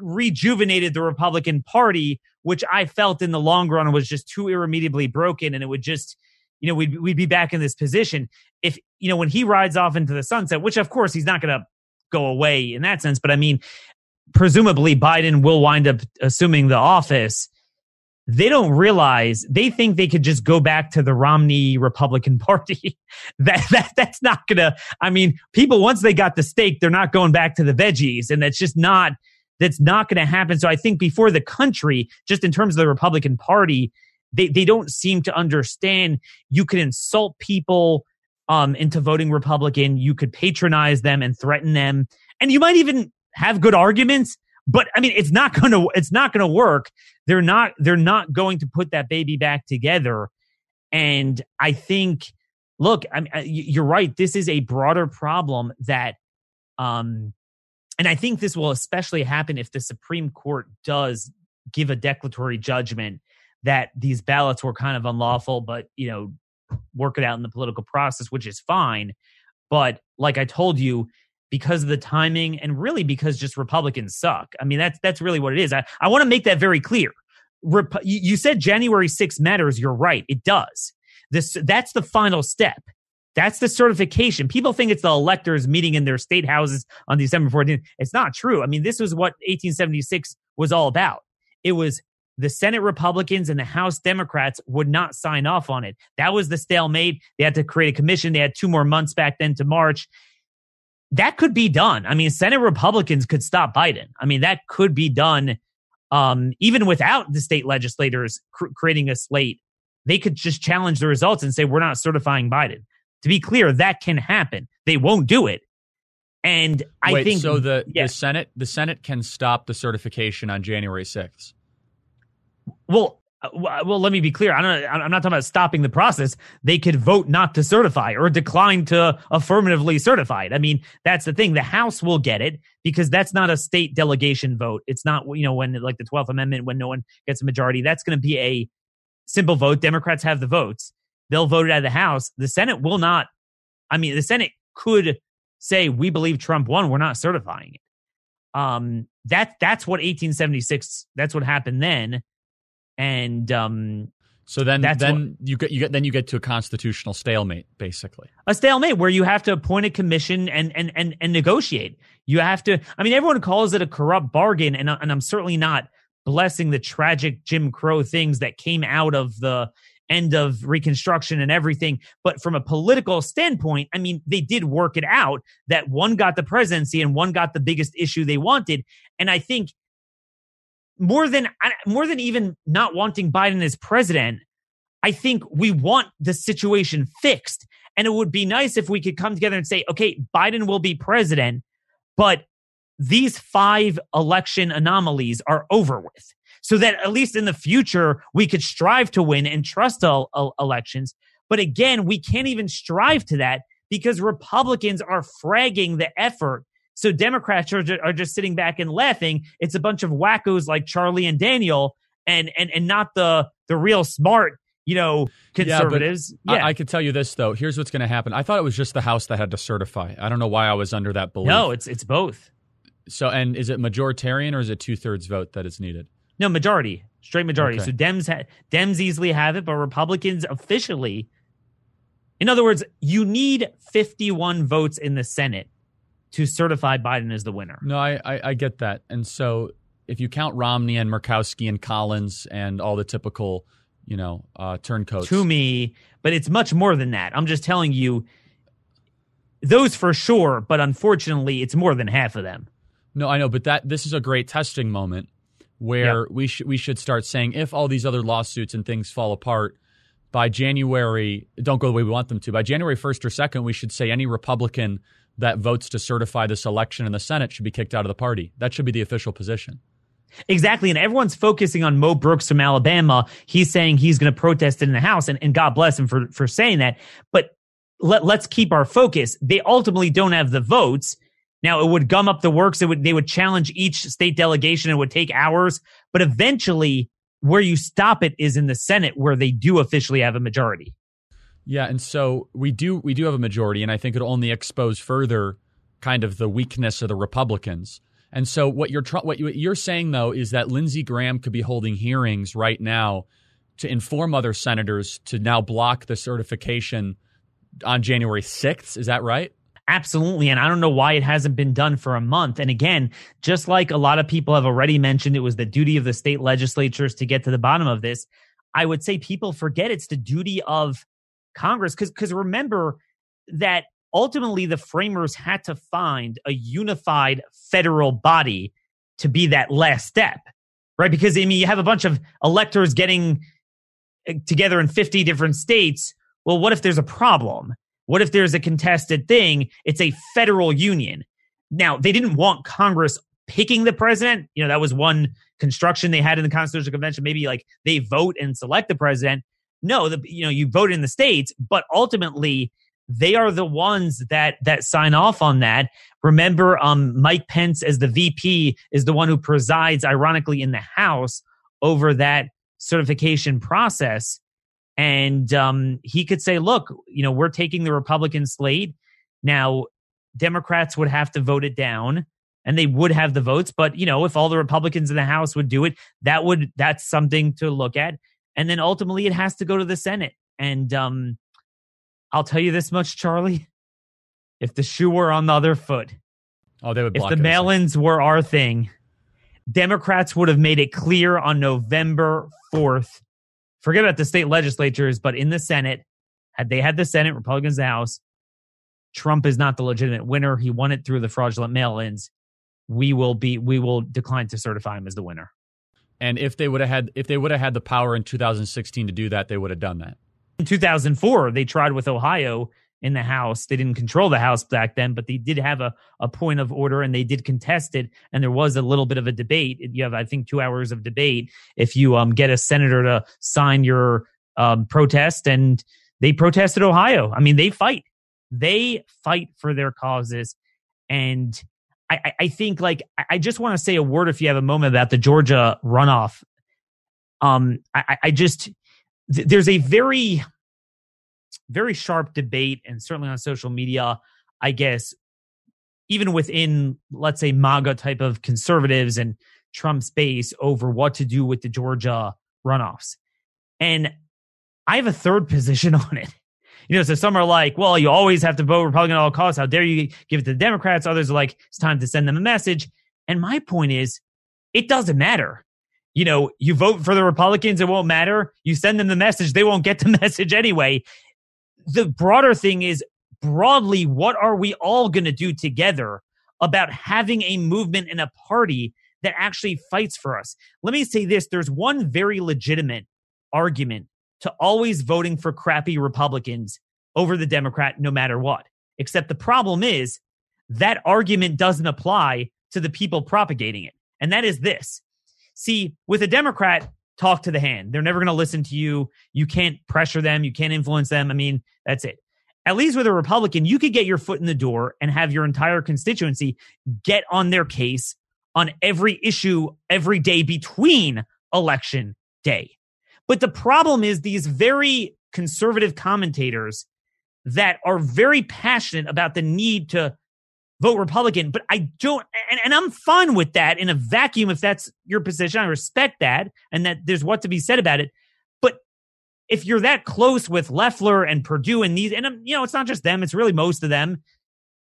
rejuvenated the Republican Party, which I felt in the long run was just too irremediably broken, and it would just you know, we'd we'd be back in this position if you know when he rides off into the sunset, which of course he's not going to go away in that sense, but I mean, presumably Biden will wind up assuming the office. They don't realize they think they could just go back to the Romney Republican [LAUGHS] Party. that that that's not gonna. I mean, people once they got the steak, they're not going back to the veggies, and that's just not that's not going to happen. So I think before the country, just in terms of the Republican Party, they they don't seem to understand you can insult people um, into voting Republican. You could patronize them and threaten them, and you might even have good arguments. But I mean, it's not to it's not to work. They're not they're not going to put that baby back together. And I think, look, I mean, you're right. This is a broader problem that, um, and I think this will especially happen if the Supreme Court does give a declaratory judgment that these ballots were kind of unlawful, but you know, work it out in the political process, which is fine. But like I told you, because of the timing and really because just Republicans suck. I mean, that's that's really what it is. I, I want to make that very clear. Rep- you said January 6th matters. You're right. It does. This that's the final step. That's the certification. People think it's the electors meeting in their state houses on December 14th. It's not true. I mean, this was what 1876 was all about. It was the Senate Republicans and the House Democrats would not sign off on it. That was the stalemate. They had to create a commission. They had two more months back then to March. That could be done. I mean, Senate Republicans could stop Biden. I mean, that could be done um, even without the state legislators cr- creating a slate. They could just challenge the results and say, we're not certifying Biden. To be clear, that can happen. They won't do it. And I Wait, think so. The, yeah. the Senate the Senate can stop the certification on January sixth. Well, uh, well, let me be clear. I'm not, I'm not talking about stopping the process. They could vote not to certify or decline to affirmatively certify it. I mean, that's the thing. The House will get it because that's not a state delegation vote. It's not, you know, when like the 12th Amendment, when no one gets a majority, that's going to be a simple vote. Democrats have the votes. They'll vote it out of the House. The Senate will not. I mean, the Senate could say, we believe Trump won. We're not certifying it. Um, that, that's what 1876, that's what happened then and um, so then then what, you get you get then you get to a constitutional stalemate basically. A stalemate where you have to appoint a commission and and and and negotiate. You have to I mean everyone calls it a corrupt bargain and and I'm certainly not blessing the tragic Jim Crow things that came out of the end of reconstruction and everything but from a political standpoint I mean they did work it out that one got the presidency and one got the biggest issue they wanted and I think more than more than even not wanting Biden as president, I think we want the situation fixed. And it would be nice if we could come together and say, okay, Biden will be president, but these five election anomalies are over with. So that at least in the future, we could strive to win and trust all elections. But again, we can't even strive to that because Republicans are fragging the effort so Democrats are, are just sitting back and laughing. It's a bunch of wackos like Charlie and Daniel, and and and not the the real smart you know, conservatives. Yeah, yeah. I, I can tell you this though. Here's what's going to happen. I thought it was just the House that had to certify. I don't know why I was under that belief. No, it's it's both. So, and is it majoritarian or is it two thirds vote that is needed? No, majority, straight majority. Okay. So Dems ha- Dems easily have it, but Republicans officially. In other words, you need 51 votes in the Senate to certify Biden as the winner. No, I, I, I get that. And so if you count Romney and Murkowski and Collins and all the typical, you know, uh, turncoats. To me, but it's much more than that. I'm just telling you, those for sure, but unfortunately, it's more than half of them. No, I know, but that this is a great testing moment where yep. we should we should start saying if all these other lawsuits and things fall apart, by January, don't go the way we want them to. By January 1st or 2nd, we should say any Republican that votes to certify this election in the Senate should be kicked out of the party. That should be the official position. Exactly. And everyone's focusing on Mo Brooks from Alabama. He's saying he's going to protest it in the House, and, and God bless him for, for saying that. But let, let's keep our focus. They ultimately don't have the votes. Now it would gum up the works. It would, they would challenge each state delegation. It would take hours, but eventually where you stop it is in the Senate where they do officially have a majority. Yeah, and so we do we do have a majority, and I think it'll only expose further kind of the weakness of the Republicans. And so what you're what you're saying though is that Lindsey Graham could be holding hearings right now to inform other senators to now block the certification on January 6th. Is that right? Absolutely. And I don't know why it hasn't been done for a month. And again, just like a lot of people have already mentioned, it was the duty of the state legislatures to get to the bottom of this. I would say people forget it's the duty of Congress because because remember that ultimately the framers had to find a unified federal body to be that last step, right? Because I mean, you have a bunch of electors getting eh, together in 50 different states. Well, what if there's a problem? What if there's a contested thing? It's a federal union. Now, they didn't want Congress picking the president. You know, that was one construction they had in the Constitutional Convention. Maybe like they vote and select the president. No, the, you know, you vote in the states, but ultimately they are the ones that that sign off on that. Remember, um, Mike Pence as the VP is the one who presides, ironically, in the House over that certification process. And um, he could say, look, you know, we're taking the Republican slate. Now, Democrats would have to vote it down and they would have the votes. But, you know, if all the Republicans in the House would do it, that would, that's something to look at. And then ultimately it has to go to the Senate. And um, I'll tell you this much, Charlie. If the shoe were on the other foot, oh, they would. If the mail-ins were our thing, Democrats would have made it clear on November fourth forget about the state legislatures, but in the Senate, had they had the Senate, Republicans the House, Trump is not the legitimate winner. He won it through the fraudulent mail-ins. We will be we will decline to certify him as the winner. And if they would have had if they would have had the power in 2016 to do that, they would have done that. In 2004, they tried with Ohio in the House. They didn't control the House back then, but they did have a, a point of order and they did contest it. And there was a little bit of a debate. You have, I think, two hours of debate if you um, get a senator to sign your um, protest. And they protested Ohio. I mean, they fight. They fight for their causes. And I, I think, like, I just want to say a word if you have a moment about the Georgia runoff. Um, I, I just, there's a very very sharp debate, and certainly on social media, I guess, even within, let's say, MAGA type of conservatives and Trump's base over what to do with the Georgia runoffs. And I have a third [LAUGHS] position on it. You know, so some are like, well, you always have to vote Republican at all costs. How dare you give it to the Democrats? Others are like, it's time to send them a message. And my point is, it doesn't matter. You know, you vote for the Republicans, it won't matter. You send them the message, they won't get the [LAUGHS] message anyway the broader thing is broadly, what are we all going to do together about having a movement and a party that actually fights for us? Let me say this there's one very legitimate argument to always voting for crappy Republicans over the Democrat no matter what. Except the problem is that argument doesn't apply to the people propagating it. And that is this. See, with a Democrat, talk to the hand. They're never going to listen to you. You can't pressure them. You can't influence them. I mean, that's it. At least with a Republican, you could get your foot in the door and have your entire constituency get on their case on every issue every day between election day. But the problem is these very conservative commentators that are very passionate about the need to vote Republican, but I don't, and, and, I'm fine with that in a vacuum if that's your position. I respect that and that there's what to be said about it. But if you're that close with Loeffler and Perdue and these, and um, you know, it's not just them, it's really most of them.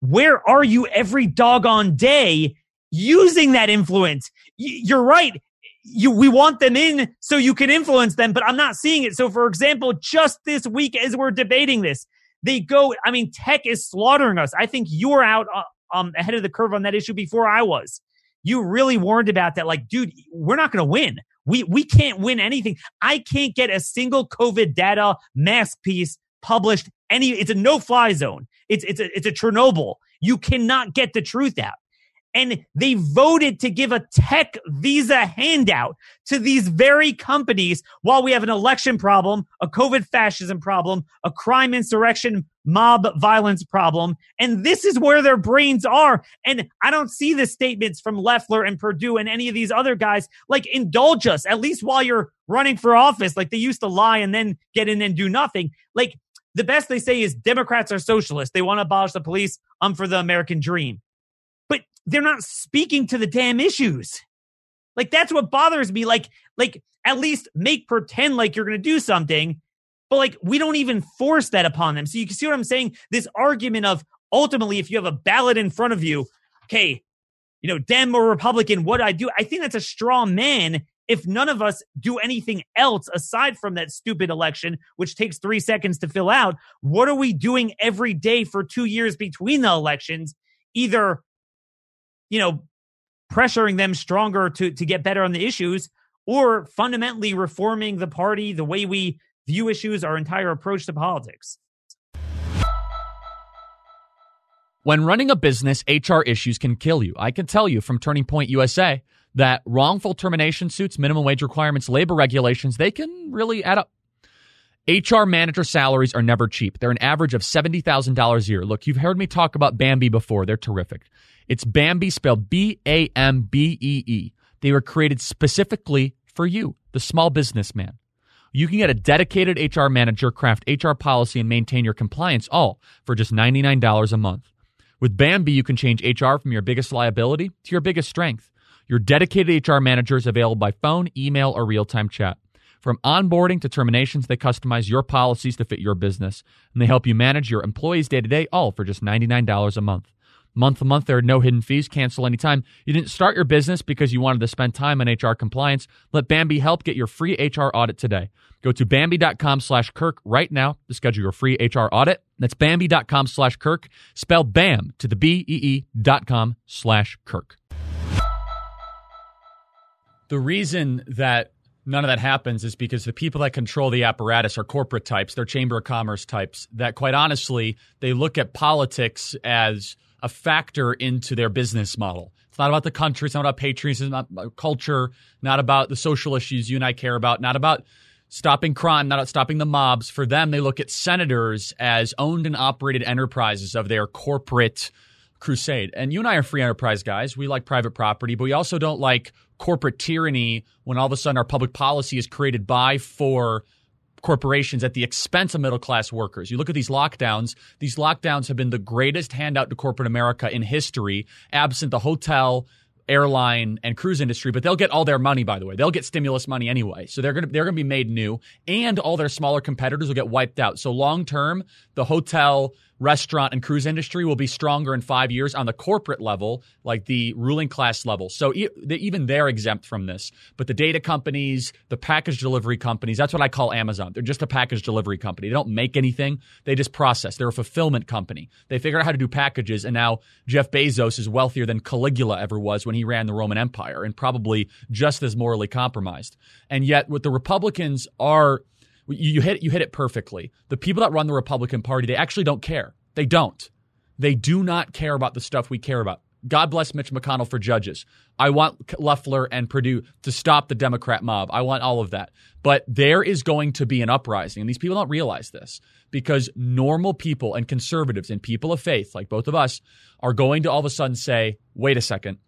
Where are you every doggone day using that influence? You're right. You, we want them in so you can influence them, but I'm not seeing it. So, for example, just this week as we're debating this, they go, I mean, tech is slaughtering us. I think you're out uh, um, ahead of the curve on that issue before I was. You really warned about that. Like, dude, we're not going to win. We we can't win anything. I can't get a single COVID data mask piece published any it's a no-fly zone. It's it's a it's a Chernobyl. You cannot get the truth out and they voted to give a tech visa handout to these very companies while we have an election problem, a COVID fascism problem, a crime insurrection mob violence problem. And this is where their brains are. And I don't see the statements from Loeffler and Perdue and any of these other guys like indulge us, at least while you're running for office. Like they used to lie and then get in and do nothing. Like the best they say is Democrats are socialists. They want to abolish the police. I'm for the American dream But they're not speaking to the damn issues. Like that's what bothers me. Like, like at least make pretend like you're going to do something, but like we don't even force that upon them. So you can see what I'm saying. This argument of ultimately, if you have a ballot in front of you, okay, you know, Dem or Republican, what do I do? I think that's a straw man. If none of us do anything else aside from that stupid election, which takes three seconds to fill out, what are we doing every day for two years between the elections? Either you know, pressuring them stronger to to get better on the issues or fundamentally reforming the party, the way we view issues, our entire approach to politics. When running a business, HR issues can kill you. I can tell you from Turning Point USA that wrongful termination suits, minimum wage requirements, labor regulations, they can really add up. HR manager salaries are never cheap. They're an average of $70,000 a year. Look, you've heard me talk about Bambee before. They're terrific. It's Bambee spelled B A M B E E. They were created specifically for you, the small businessman. You can get a dedicated HR manager, craft HR policy, and maintain your compliance all for just $99 a month. With Bambee, you can change HR from your biggest liability to your biggest strength. Your dedicated HR manager is available by phone, email, or real time chat. From onboarding to terminations, they customize your policies to fit your business, and they help you manage your employees day to day, all for just $99 a month. Month to month, there are no hidden fees. Cancel anytime. You didn't start your business because you wanted to spend time on HR compliance. Let Bambee help get your free HR audit today. Go to Bambee.com slash Kirk right now to schedule your free HR audit. That's Bambee.com slash Kirk. Spell BAM to the B-E-E dot com slash Kirk. The reason that none of that happens is because the people that control the apparatus are corporate types, they're chamber of commerce types that quite honestly, they look at politics as a factor into their business model. It's not about the country, it's not about patriotism, It's not about culture, not about the social issues you and I care about, not about stopping crime, not about stopping the mobs. For them, they look at senators as owned and operated enterprises of their corporate crusade. And you and I are free enterprise guys. We like private property, but we also don't like corporate tyranny when all of a sudden our public policy is created by, for corporations at the expense of middle class workers. You look at these lockdowns, these lockdowns have been the greatest handout to corporate America in history, absent the hotel, airline and cruise industry, but they'll get all their money by the way. They'll get stimulus money anyway. So they're to they're to be made new and all their smaller competitors will get wiped out. So long term, the hotel restaurant and cruise industry will be stronger in five years on the corporate level, like the ruling class level. So even they're exempt from this. But the data companies, the package delivery companies, that's what I call Amazon. They're just a package delivery company. They don't make anything, they just process. They're a fulfillment company. They figure out how to do packages. And now Jeff Bezos is wealthier than Caligula ever was when he ran the Roman Empire and probably just as morally compromised. And yet, what the Republicans are you, you hit you hit it perfectly. The people that run the Republican Party, they actually don't care. They don't. They do not care about the stuff we care about. God bless Mitch McConnell for judges. I want Loeffler and Perdue to stop the Democrat mob. I want all of that. But there is going to be an uprising, and these people don't realize this because normal people and conservatives and people of faith, like both of us, are going to all of a sudden say, wait a second,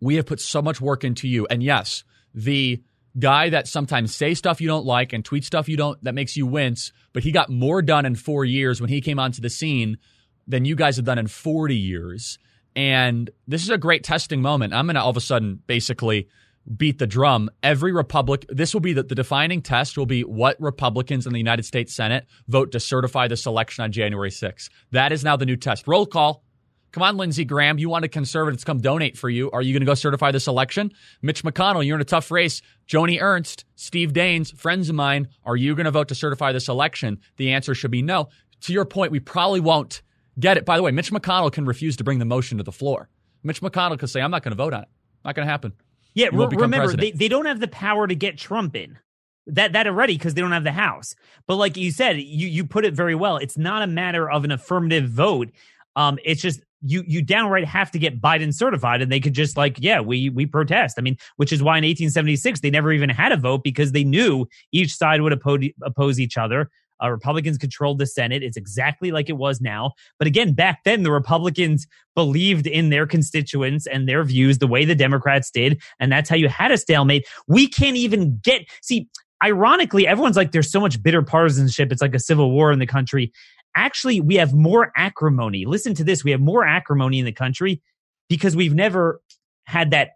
we have put so much work into you. And yes, the guy that sometimes say stuff you don't like and tweet stuff you don't that makes you wince, but he got more done in 4 years when he came onto the scene than you guys have done in 40 years. And this is a great testing moment. I'm going to all of a sudden basically beat the drum. Every Republic, this will be the, the defining test will be what Republicans in the United States Senate vote to certify this election on January 6th. That is now the new test. Roll call. Come on, Lindsey Graham. You want wanted conservatives to come donate for you. Are you going to go certify this election? Mitch McConnell, you're in a tough race. Joni Ernst, Steve Daines, friends of mine. Are you going to vote to certify this election? The answer should be no. To your point, we probably won't get it. By the way, Mitch McConnell can refuse to bring the motion to the floor. Mitch McConnell could say, I'm not going to vote on it. Not going to happen. Yeah, re- remember they, they don't have the power to get Trump in. That that already because they don't have the House. But like you said, you you put it very well. It's not a matter of an affirmative vote. Um, it's just you you downright have to get Biden certified, and they could just like yeah we we protest. I mean, which is why in 1876 they never even had a vote because they knew each side would oppose each other. Uh, Republicans controlled the Senate. It's exactly like it was now. But again, back then, the Republicans believed in their constituents and their views the way the Democrats did. And that's how you had a stalemate. We can't even get, see, ironically, everyone's like, there's so much bitter partisanship. It's like a civil war in the country. Actually, we have more acrimony. Listen to this. We have more acrimony in the country because we've never had that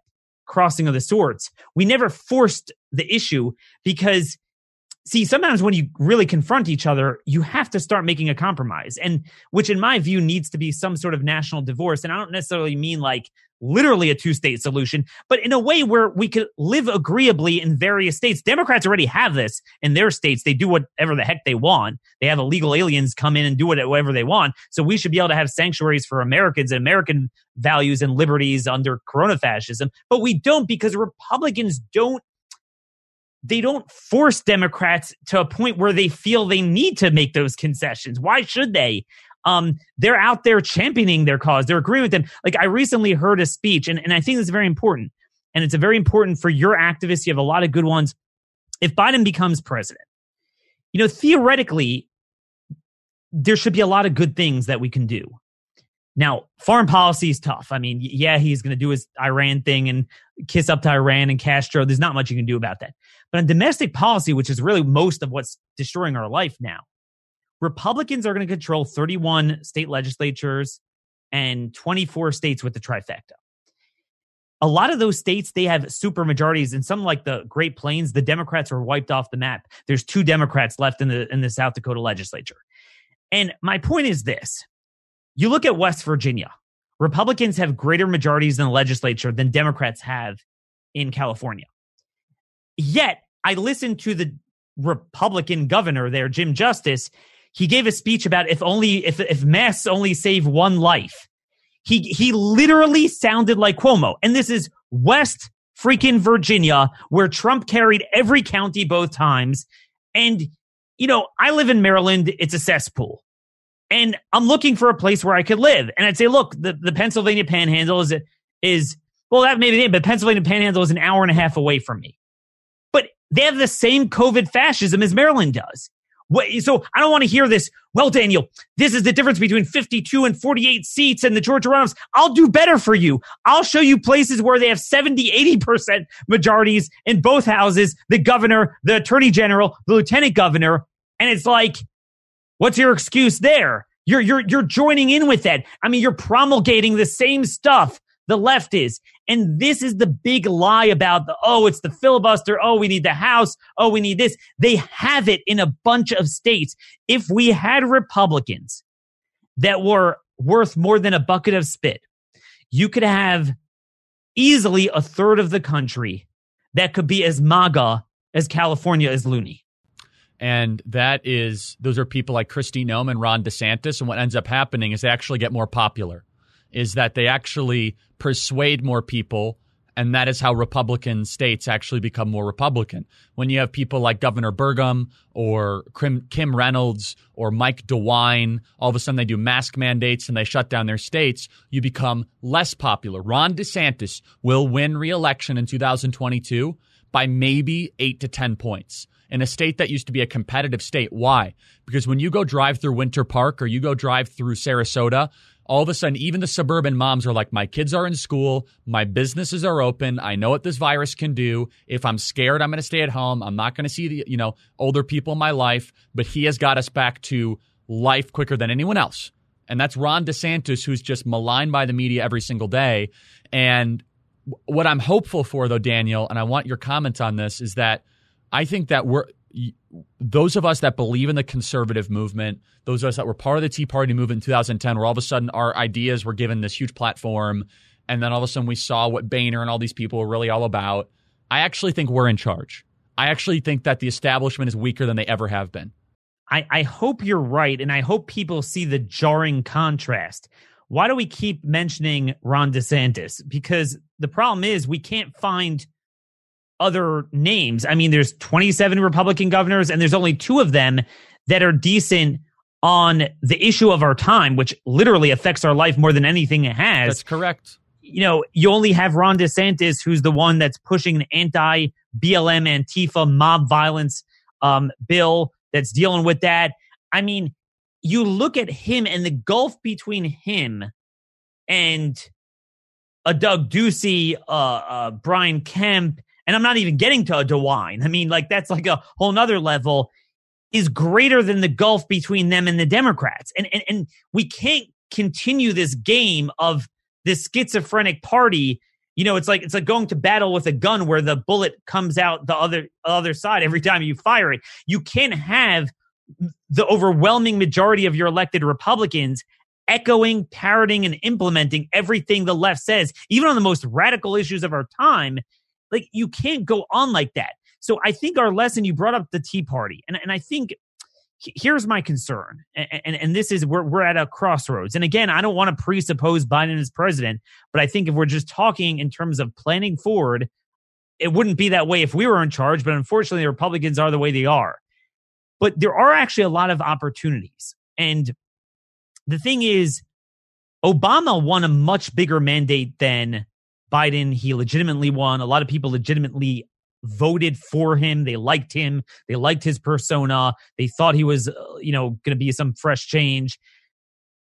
crossing of the swords. We never forced the issue because see sometimes when you really confront each other you have to start making a compromise and which in my view needs to be some sort of national divorce and i don't necessarily mean like literally a two state solution but in a way where we could live agreeably in various states. Democrats already have this in their states. They do whatever the heck they want. They have illegal aliens come in and do whatever they want. So we should be able to have sanctuaries for americans and american values and liberties under corona fascism but we don't because republicans don't they don't force Democrats to a point where they feel they need to make those concessions. Why should they? Um, they're out there championing their cause. They're agreeing with them. Like I recently heard a speech, and, and I think this is very important. And it's a very important for your activists. You have a lot of good ones. If Biden becomes president, you know, theoretically, there should be a lot of good things that we can do. Now, foreign policy is tough. I mean, yeah, he's going to do his Iran thing and kiss up to Iran and Castro. There's not much you can do about that. But on domestic policy, which is really most of what's destroying our life now, Republicans are going to control 31 state legislatures and 24 states with the trifecta. A lot of those states, they have super majorities. In some like the Great Plains, the Democrats are wiped off the map. There's two Democrats left in the in the South Dakota legislature. And my point is this you look at West Virginia, Republicans have greater majorities in the legislature than Democrats have in California. Yet, I listened to the Republican governor there, Jim Justice. He gave a speech about if only if if masks only save one life. He he literally sounded like Cuomo, and this is West freaking Virginia, where Trump carried every county both times. And you know, I live in Maryland; it's a cesspool and I'm looking for a place where I could live. And I'd say, look, the, the Pennsylvania Panhandle is is well, that may be it, but Pennsylvania Panhandle is an hour and a half away from me. They have the same COVID fascism as Maryland does. So I don't want to hear this. Well, Daniel, this is the difference between 52 and 48 seats and the Georgia runoffs. I'll do better for you. I'll show you places where they have 70, 80% majorities in both houses, the governor, the attorney general, the lieutenant governor. And it's like, What's your excuse there? You're you're you're joining in with that. I mean, you're promulgating the same stuff the left is. And this is the big lie about the oh, it's the filibuster. Oh, we need the House. Oh, we need this. They have it in a bunch of states. If we had Republicans that were worth more than a bucket of spit, you could have easily a third of the country that could be as MAGA as California is loony. And that is, those are people like Kristi Noem and Ron DeSantis. And what ends up happening is they actually get more popular, is that they actually persuade more people. And that is how Republican states actually become more Republican. When you have people like Governor Burgum or Kim Reynolds or Mike DeWine, all of a sudden they do mask mandates and they shut down their states, you become less popular. Ron DeSantis will win reelection in 2022 by maybe eight to 10 points in a state that used to be a competitive state. Why? Because when you go drive through Winter Park or you go drive through Sarasota, all of a sudden, even the suburban moms are like, my kids are in school, my businesses are open, I know what this virus can do. If I'm scared, I'm going to stay at home. I'm not going to see the, you know, older people in my life, but he has got us back to life quicker than anyone else. And that's Ron DeSantis, who's just maligned by the media every single day. And what I'm hopeful for, though, Daniel, and I want your comments on this, is that I think that we're those of us that believe in the conservative movement, those of us that were part of the Tea Party movement in 2010, where all of a sudden our ideas were given this huge platform, and then all of a sudden we saw what Boehner and all these people were really all about. I actually think we're in charge. I actually think that the establishment is weaker than they ever have been. I, I hope you're right, and I hope people see the jarring contrast. Why do we keep mentioning Ron DeSantis? Because the problem is we can't find other names. I mean, there's 27 Republican governors, and there's only two of them that are decent on the issue of our time, which literally affects our life more than anything it has. That's correct. You know, you only have Ron DeSantis, who's the one that's pushing an anti BLM Antifa mob violence um, bill that's dealing with that. I mean, you look at him and the gulf between him and a Doug Ducey, uh, uh, Brian Kemp, and I'm not even getting to a DeWine. I mean, like that's like a whole nother level is greater than the gulf between them and the Democrats. And, and, and we can't continue this game of this schizophrenic party. You know, it's like, it's like going to battle with a gun where the bullet comes out the other, other side every time you fire it. You can't have the overwhelming majority of your elected Republicans echoing, parroting, and implementing everything the left says, even on the most radical issues of our time. Like, you can't go on like that. So I think our lesson, you brought up the Tea Party, and, and I think here's my concern, and, and, and this is we're, we're at a crossroads. And again, I don't want to presuppose Biden as president, but I think if we're just talking in terms of planning forward, it wouldn't be that way if we were in charge, but unfortunately, the Republicans are the way they are. But there are actually a lot of opportunities. And the thing is, Obama won a much bigger mandate than Biden. He legitimately won. A lot of people legitimately voted for him. They liked him. They liked his persona. They thought he was, uh, you know, going to be some fresh change.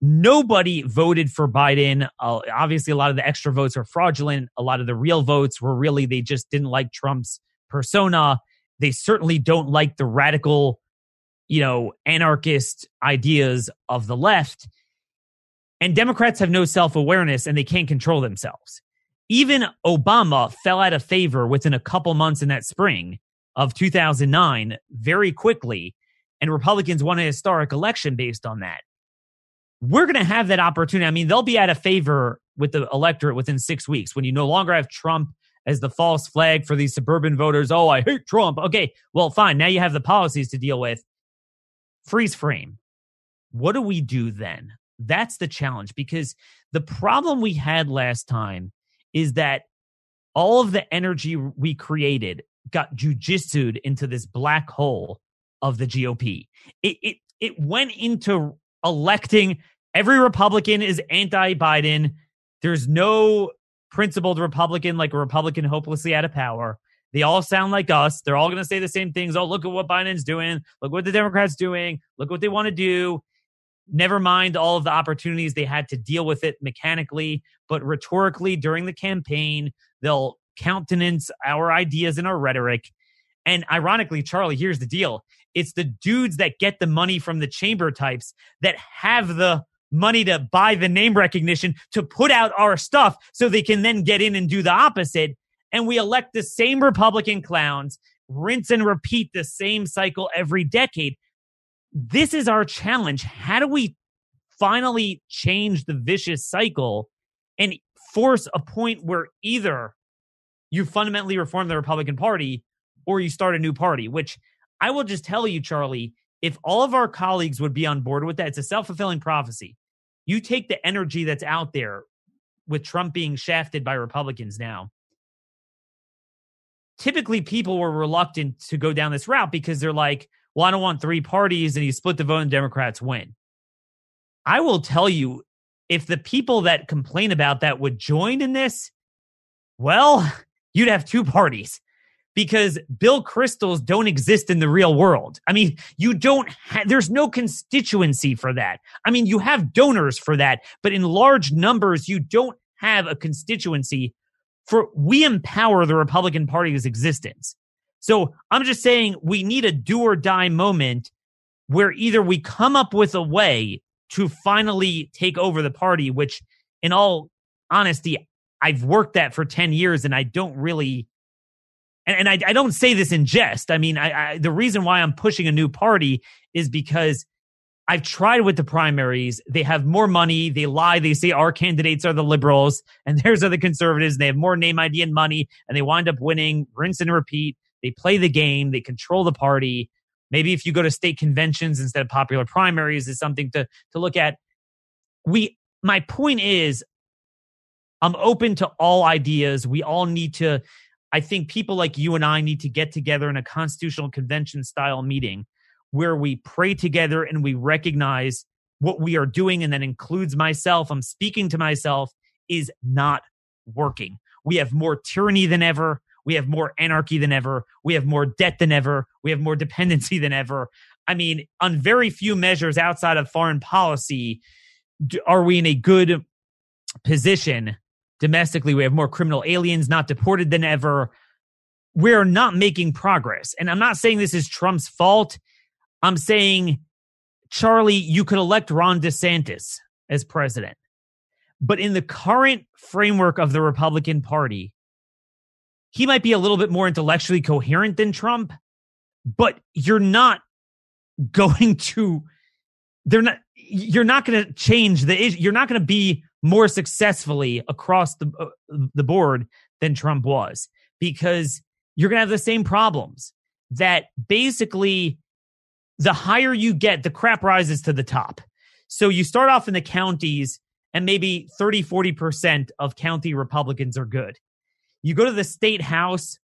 Nobody voted for Biden. Uh, obviously, a lot of the extra votes are fraudulent. A lot of the real votes were really they just didn't like Trump's persona. They certainly don't like the radical, you know, anarchist ideas of the left. And Democrats have no self awareness and they can't control themselves. Even Obama fell out of favor within a couple months in that spring of 2009 very quickly, and Republicans won a historic election based on that. We're going to have that opportunity. I mean, they'll be out of favor with the electorate within six weeks when you no longer have Trump as the false flag for these suburban voters. Oh, I hate Trump. Okay, well, fine. Now you have the policies to deal with. Freeze frame. What do we do then? That's the challenge because the problem we had last time is that all of the energy we created got jujitsued into this black hole of the GOP. It it it went into electing every Republican is anti-Biden. There's no principled Republican like a Republican hopelessly out of power. They all sound like us. They're all going to say the same things. Oh, look at what Biden's doing. Look what the Democrats doing. Look what they want to do. Never mind all of the opportunities they had to deal with it mechanically, but rhetorically during the campaign, they'll countenance our ideas and our rhetoric. And ironically, Charlie, here's the deal it's the dudes that get the money from the chamber types that have the money to buy the name recognition to put out our stuff so they can then get in and do the opposite. And we elect the same Republican clowns, rinse and repeat the same cycle every decade this is our challenge. How do we finally change the vicious cycle and force a point where either you fundamentally reform the Republican Party or you start a new party, which I will just tell you, Charlie, if all of our colleagues would be on board with that, it's a self fulfilling prophecy. You take the energy that's out there with Trump being shafted by Republicans now. Typically, people were reluctant to go down this route because they're like, well, I don't want three parties and you split the vote and Democrats win. I will tell you, if the people that complain about that would join in this, well, [LAUGHS] you'd have two parties because Bill Kristols don't exist in the real world. I mean, you don't ha- there's no constituency for that. I mean, you have donors for that, but in large numbers you don't have a constituency for we empower the Republican Party's existence. So I'm just saying we need a do or die moment where either we come up with a way to finally take over the party, which in all honesty, I've worked that for 10 years and I don't really, and, and I, I, don't say this in jest. I mean, I, I, the reason why I'm pushing a new party is because I've tried with the primaries. They have more money. They lie. They say our candidates are the liberals and theirs are the conservatives. And They have more name ID and money and they wind up winning, rinse and repeat. They play the game, they control the party. Maybe if you go to state conventions instead of popular primaries is something to to look at. We my point is I'm open to all ideas. We all need to, I think people like you and I need to get together in a constitutional convention style meeting where we pray together and we recognize what we are doing. And that includes myself. I'm speaking to myself is not working. We have more tyranny than ever. We have more anarchy than ever. We have more debt than ever. We have more [LAUGHS] dependency than ever. I mean, on very few measures outside of foreign policy, are we in a good position domestically? We have more criminal aliens not deported than ever. We're not making progress. And I'm not saying this is Trump's fault. I'm saying, Charlie, you could elect Ron DeSantis as president. But in the current framework of the Republican Party, he might be a little bit more intellectually coherent than Trump, but you're not going to they're not you're not going to change the you're not going to be more successfully across the uh, the board than Trump was because you're going to have the same problems that basically the higher you get the crap rises to the top. So you start off in the counties and maybe 30 40% of county republicans are good you go to the state house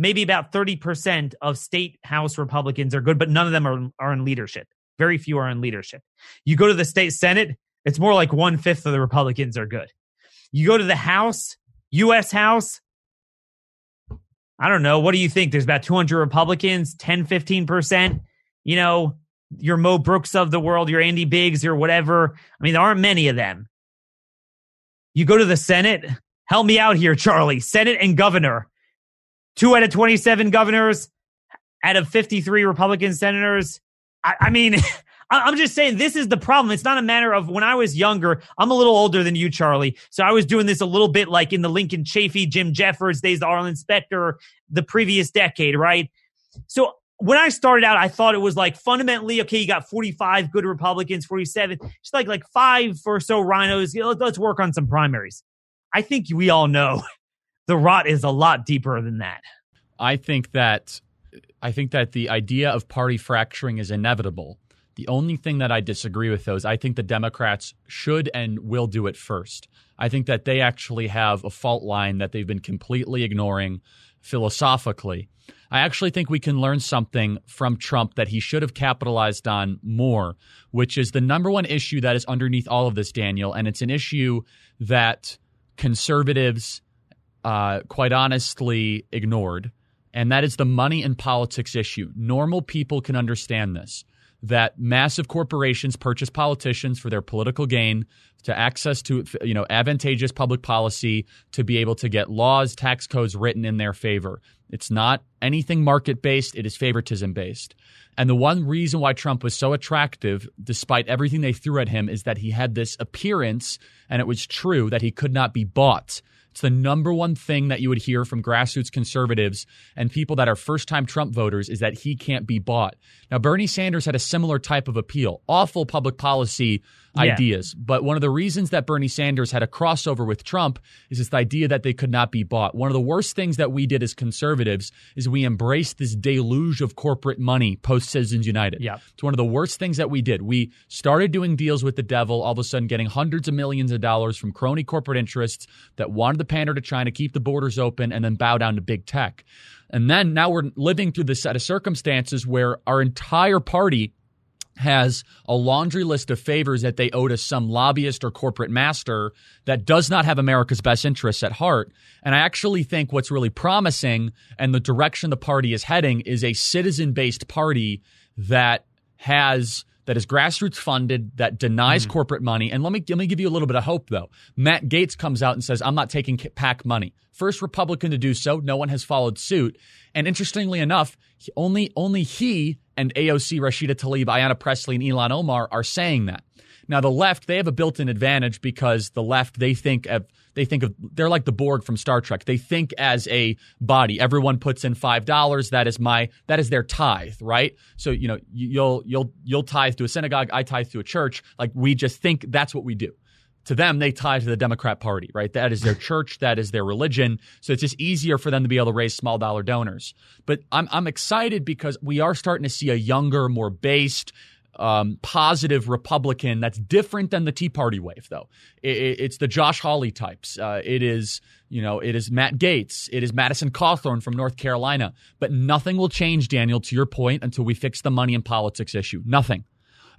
maybe about 30% of state house republicans are good but none of them are, are in leadership very few are in leadership. You go to the state senate, it's more like one fifth of the Republicans are good. You go to the House, U.S. House. I don't know. What do you think? There's about 200 Republicans, 10, 15%. You know, your Mo Brooks of the world, your Andy Biggs, your whatever. I mean, there aren't many of them. You go to the Senate. Help me out here, Charlie. Senate and governor. Two out of 27 governors out of 53 Republican senators. I, I mean, [LAUGHS] I'm just saying this is the problem. It's not a matter of when I was younger. I'm a little older than you, Charlie. So I was doing this a little bit like in the Lincoln Chafee, Jim Jeffords days, the Arlen Specter, the previous decade, right? So when I started out, I thought it was like fundamentally okay. You got 45 good Republicans, 47, just like like five or so RINOs. Let's work on some primaries. I think we all know [LAUGHS] the rot is a lot deeper than that. I think that I think that the idea of party fracturing is inevitable. The only thing that I disagree with those, I think the Democrats should and will do it first. I think that they actually have a fault line that they've been completely ignoring philosophically. I actually think we can learn something from Trump that he should have capitalized on more, which is the number one issue that is underneath all of this, Daniel. And it's an issue that conservatives, uh, quite honestly, ignored and that is the money and politics issue. Normal people can understand this that massive corporations purchase politicians for their political gain to access to you know advantageous public policy to be able to get laws tax codes written in their favor. It's not anything market based it is favoritism based and the one reason why Trump was so attractive despite everything they threw at him is that he had this appearance and it was true that he could not be bought. It's the number one thing that you would hear from grassroots conservatives and people that are first time Trump voters is that he can't be bought. Now, Bernie Sanders had a similar type of appeal, awful public policy yeah. ideas. But one of the reasons that Bernie Sanders had a crossover with Trump is this idea that they could not be bought. One of the worst things that we did as conservatives is we embraced this deluge of corporate money post Citizens United. Yeah. It's one of the worst things that we did. We started doing deals with the devil, all of a sudden getting hundreds of millions of dollars from crony corporate interests that wanted to pander to China, keep the borders open, and then bow down to big tech. And then now we're living through this set of circumstances where our entire party has a laundry list of favors that they owe to some lobbyist or corporate master that does not have America's best interests at heart. And I actually think what's really promising and the direction the party is heading is a citizen based party that has that is grassroots funded, that denies mm. corporate money. And let me let me give you a little bit of hope though. Matt Gaetz comes out and says, "I'm not taking PAC money." First Republican to do so. No one has followed suit. And interestingly enough, only only he and AOC, Rashida Tlaib, Ayanna Pressley, and Ilhan Omar are saying that. Now the left, they have a built-in advantage because the left they think of they think of they're like the Borg from Star Trek. They think as a body. Everyone puts in five dollars. That is my that is their tithe, right? So you know you'll you'll you'll tithe to a synagogue. I tithe to a church. Like we just think that's what we do to them, they tie to the Democrat Party, right? That is their [LAUGHS] church, that is their religion. So it's just easier for them to be able to raise small dollar donors. But I'm, I'm excited because we are starting to see a younger, more based, um, positive Republican that's different than the Tea Party wave, though. It, it, it's the Josh Hawley types. Uh, it is, you know, it is Matt Gaetz. It is Madison Cawthorn from North Carolina. But nothing will change, Daniel, to your point, until we fix the money and politics issue. Nothing.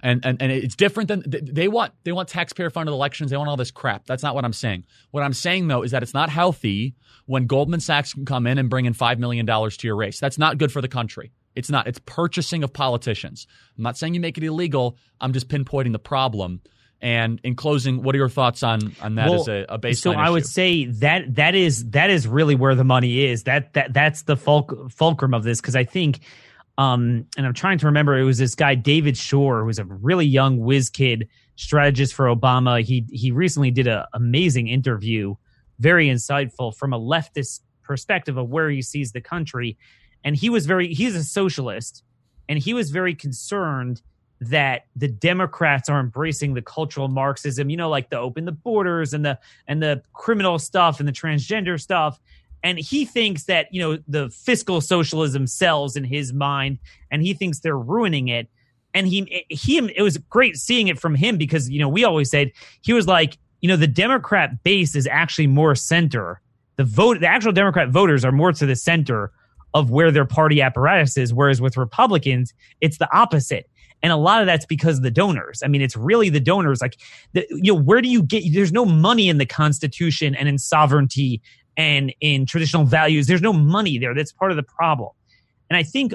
And, and and it's different than they want they want taxpayer funded elections they want all this crap that's not what i'm saying what i'm saying though is that it's not healthy when goldman sachs can come in and bring in $5 million to your race that's not good for the country it's not. It's purchasing of politicians. I'm not saying you make it illegal. I'm just pinpointing the problem. And in closing, what are your thoughts on on that well, as a, a baseline? So I issue? would say that that is that is really where the money is. That that that's the fulc- fulcrum of this because I think, um, and I'm trying to remember. It was this guy David Shor who was a really young whiz kid strategist for Obama. He he recently did an amazing interview, very insightful from a leftist perspective of where he sees the country and he was very he's a socialist and he was very concerned that the democrats are embracing the cultural marxism you know like the open the borders and the and the criminal stuff and the transgender stuff. And he thinks that you know the fiscal socialism sells in his mind and he thinks they're ruining it. And he he it was great seeing it from him because you know we always said he was like you know the democrat base is actually more center. The vote the actual democrat voters are more to the center of where their party apparatus is. Whereas with Republicans, it's the opposite. And a lot of that's because of the donors. I mean, it's really the donors. Like, the, you know, where do you get? There's no money in the Constitution and in sovereignty and in traditional values. There's no money there. That's part of the problem. And I think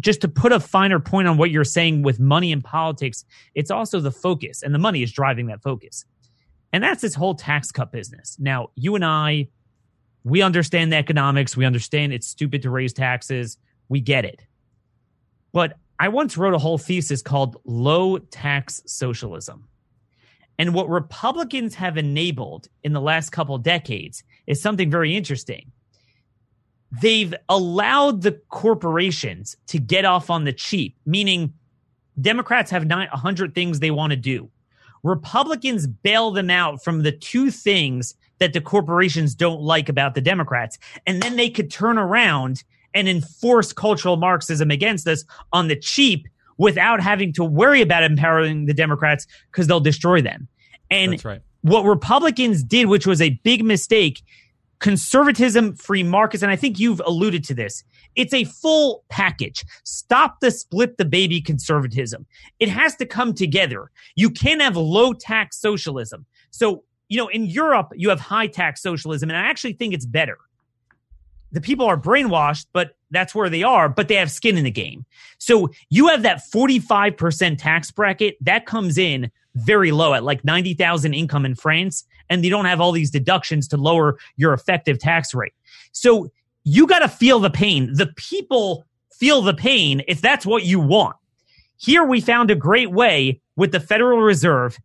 just to put a finer point on what you're saying with money in politics, it's also the focus, and the money is driving that focus. And that's this whole tax cut business. Now, you and I, we understand the economics. We understand it's stupid to raise taxes. We get it. But I once wrote a whole thesis called Low Tax Socialism. And what Republicans have enabled in the last couple decades is something very interesting. They've allowed the corporations to get off on the cheap, meaning Democrats have not 100 things they want to do. Republicans bail them out from the two things that the corporations don't like about the Democrats. And then they could turn around and enforce cultural Marxism against us on the cheap without having to worry about empowering the Democrats because they'll destroy them. And right. what Republicans did, which was a big mistake, conservatism, free markets, and I think you've alluded to this. It's a full package. Stop the split the baby conservatism. It has to come together. You can't have low tax socialism. So you know, in Europe, you have high tax socialism, and I actually think it's better. The people are brainwashed, but that's where they are, but they have skin in the game. So you have that 45% tax bracket that comes in very low at like 90,000 income in France, and you don't have all these deductions to lower your effective tax rate. So you got to feel the pain. The people feel the pain if that's what you want. Here we found a great way with the Federal Reserve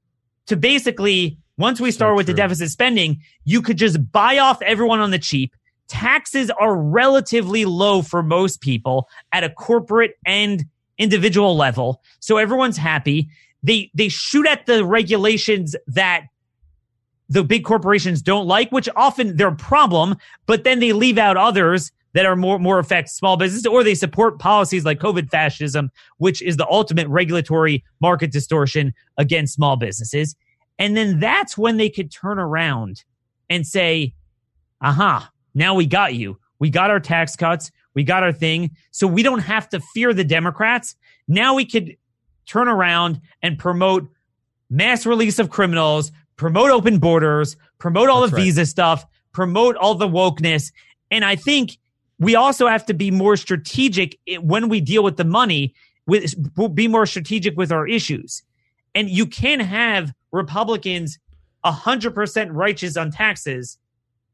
to basically once we start so with true. the deficit spending, you could just buy off everyone on the cheap. Taxes are relatively low for most people at a corporate and individual level. So everyone's happy. They, they shoot at the regulations that the big corporations don't like, which often they're a problem, but then they leave out others that are more, more affect small business or they support policies like COVID fascism, which is the ultimate regulatory market distortion against small businesses. And then that's when they could turn around and say, aha, now we got you. We got our tax cuts. We got our thing. So we don't have to fear the Democrats. Now we could turn around and promote mass release of criminals, promote open borders, promote all That's the right. visa stuff, promote all the wokeness. And I think we also have to be more strategic when we deal with the money, with, be more strategic with our issues. And you can have Republicans 100% righteous on taxes,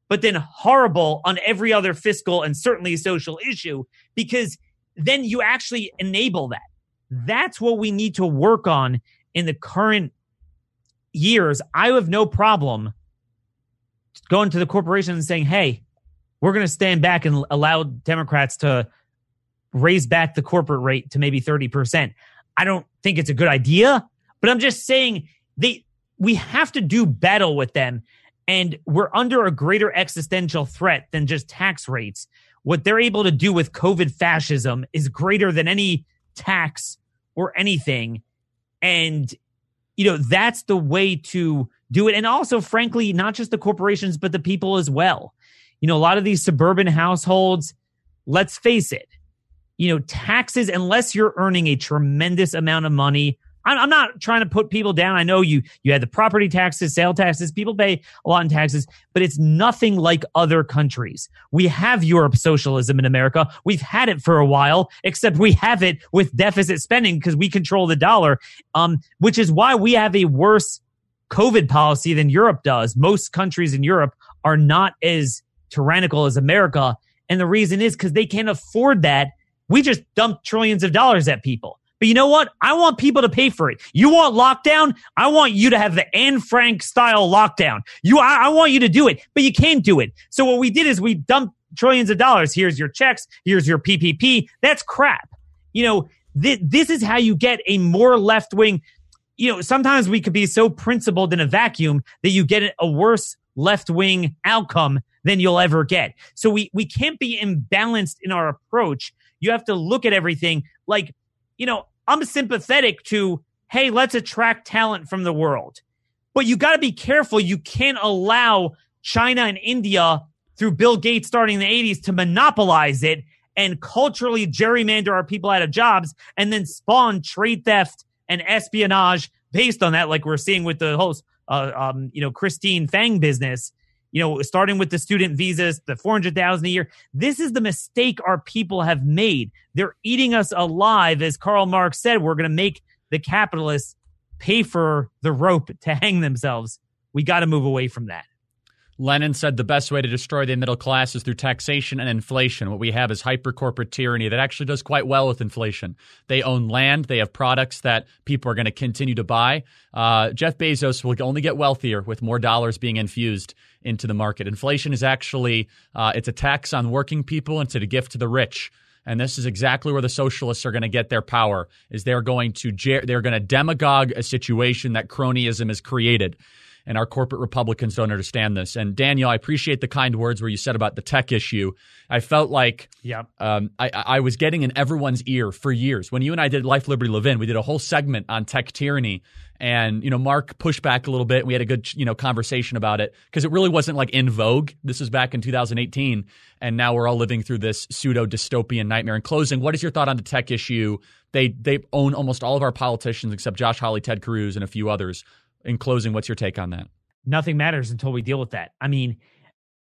but then horrible on every other fiscal and certainly social issue because then you actually enable that. That's what we need to work on in the current years. I have no problem going to the corporation and saying, hey, we're going to stand back and allow Democrats to raise back the corporate rate to maybe 30%. I don't think it's a good idea, but I'm just saying they we have to do battle with them. And we're under a greater existential threat than just tax rates. What they're able to do with COVID fascism is greater than any tax or anything. And, you know, that's the way to do it. And also, frankly, not just the corporations, but the people as well. You know, a lot of these suburban households, let's face it, you know, taxes, unless you're earning a tremendous amount of money, I'm, not trying to put people down. I know you you had the property taxes, sale taxes. People pay a lot in taxes, but it's nothing like other countries. We have Europe socialism in America. We've had it for a while, except we have it with deficit spending because we control the dollar. Um, which is why we have a worse COVID policy than Europe does. Most countries in Europe are not as tyrannical as America, and the reason is because they can't afford that. We just dump trillions of dollars at people. But you know what? I want people to pay for it. You want lockdown? I want you to have the Anne Frank style lockdown. You, I, I want you to do it, but you can't do it. So what we did is we dumped trillions of dollars. Here's your checks. Here's your PPP. That's crap. You know, th- this is how you get a more left wing. You know, sometimes we could be so principled in a vacuum that you get a worse left wing outcome than you'll ever get. So we, we can't be imbalanced in our approach. You have to look at everything like, you know, I'm sympathetic to, hey, let's attract talent from the world. But you got to be careful. You can't allow China and India through Bill Gates starting in the 80s to monopolize it and culturally gerrymander our people out of jobs and then spawn trade theft and espionage based on that, like we're seeing with the whole, uh, um, you know, Christine Fang business you know, starting with the student visas, the 400,000 a year. This is the mistake our people have made. They're eating us alive. As Karl Marx said, we're going to make the capitalists pay for the rope to hang themselves. We got to move away from that. Lenin said the best way to destroy the middle class is through taxation and inflation. What we have is hyper corporate tyranny that actually does quite well with inflation. They own land, they have products that people are going to continue to buy. Uh, Jeff Bezos will only get wealthier with more dollars being infused into the market. Inflation is actually uh, it's a tax on working people and it's a gift to the rich. And this is exactly where the socialists are going to get their power. Is they're going to they're going to demagogue a situation that cronyism has created and our corporate Republicans don't understand this. And Daniel, I appreciate the kind words where you said about the tech issue. I felt like yep. um, I, I was getting in everyone's ear for years. When you and I did Life, Liberty, Levin, we did a whole segment on tech tyranny. And, you know, Mark pushed back a little bit. We had a good, you know, conversation about it because it really wasn't like in vogue. This was back in 2018. And now we're all living through this pseudo dystopian nightmare. In closing, what is your thought on the tech issue? They, they own almost all of our politicians except Josh Hawley, Ted Cruz, and a few others in closing, what's your take on that? Nothing matters until we deal with that. I mean,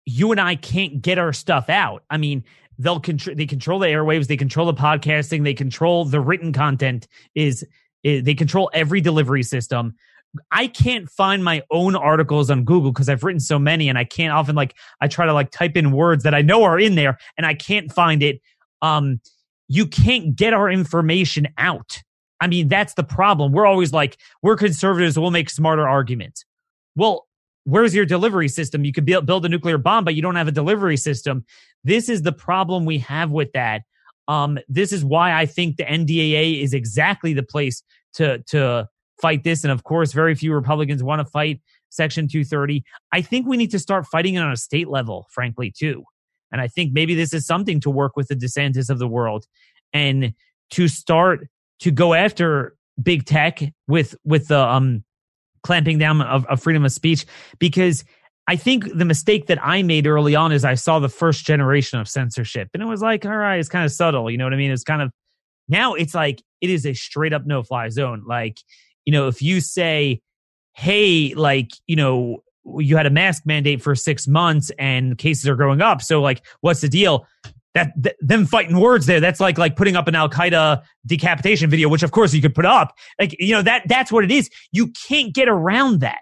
you and I can't get our stuff out. I mean, they'll control they control the airwaves, they control the podcasting, they control the written content is, is they control every delivery system. I can't find my own articles on Google because I've written so many and I can't often like I try to like type in words that I know are in there and I can't find it. Um you can't get our information out. I mean, that's the problem. We're always like, we're conservatives, we'll make smarter arguments. Well, where's your delivery system? You could build a nuclear bomb, but you don't have a delivery system. This is the problem we have with that. Um, this is why I think the NDAA is exactly the place to to fight this. And of course, very few Republicans want to fight Section 230. I think we need to start fighting it on a state level, frankly, too. And I think maybe this is something to work with the DeSantis of the world and to start to go after big tech with with the um clamping down of, of freedom of speech because I think the mistake that I made early on is I saw the first generation of censorship and it was like, all right, it's kind of subtle. You know what I mean? It's kind of now it's like it is a straight up no fly zone. Like, you know, if you say, hey, like, you know, you had a mask mandate for six months and cases are growing up. So, like, what's the deal? That, that them fighting words there that's like like putting up an al-qaeda decapitation video which of course you could put up. Like you know that that's what it is. You can't get around that.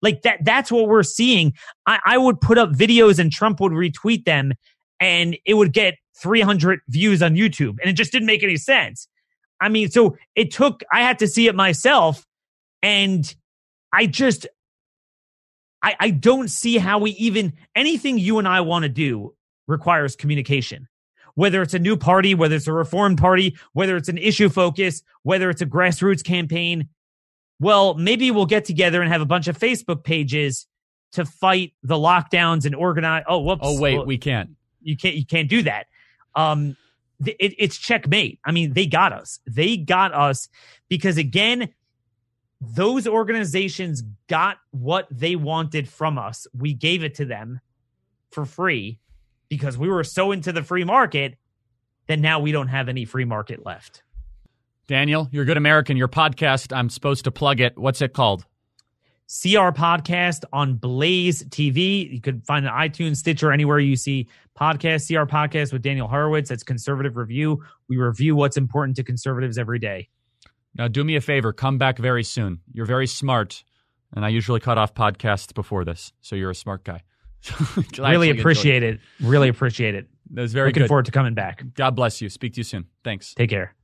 Like that that's what we're seeing. I, I would put up videos and trump would retweet them and it would get 300 views on youtube and it just didn't make any sense. I mean so it took i had to see it myself and i just I, I don't see how we even anything you and I want to do requires communication whether it's a new party, whether it's a reformed party, whether it's an issue focus, whether it's a grassroots campaign. Well, maybe we'll get together and have a bunch of Facebook pages to fight the lockdowns and organize. Oh, whoops. Oh, wait, we can't. You can't. You can't do that. Um, it, it's checkmate. I mean, they got us. They got us because again, those organizations got what they wanted from us. We gave it to them for free because we were so into the free market that now we don't have any free market left. Daniel, you're a good American. Your podcast, I'm supposed to plug it. What's it called? CR Podcast on Blaze TV. You could find it on iTunes, Stitcher, anywhere you see podcasts. CR Podcast with Daniel Horowitz. That's Conservative Review. We review what's important to conservatives every day. Now, do me a favor. Come back very soon. You're very smart, and I usually cut off podcasts before this, so you're a smart guy. [LAUGHS] really appreciate it. Really appreciate it. That was very Looking good. forward to coming back. God bless you. Speak to you soon. Thanks. Take care.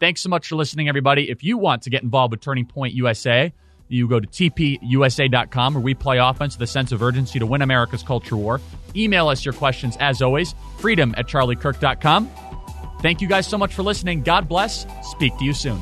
Thanks so much for listening, everybody. If you want to get involved with Turning Point USA, you go to tpusa.com where we play offense with a sense of urgency to win America's culture war. Email us your questions as always, freedom at charliekirk.com. Thank you guys so much for listening. God bless. Speak to you soon.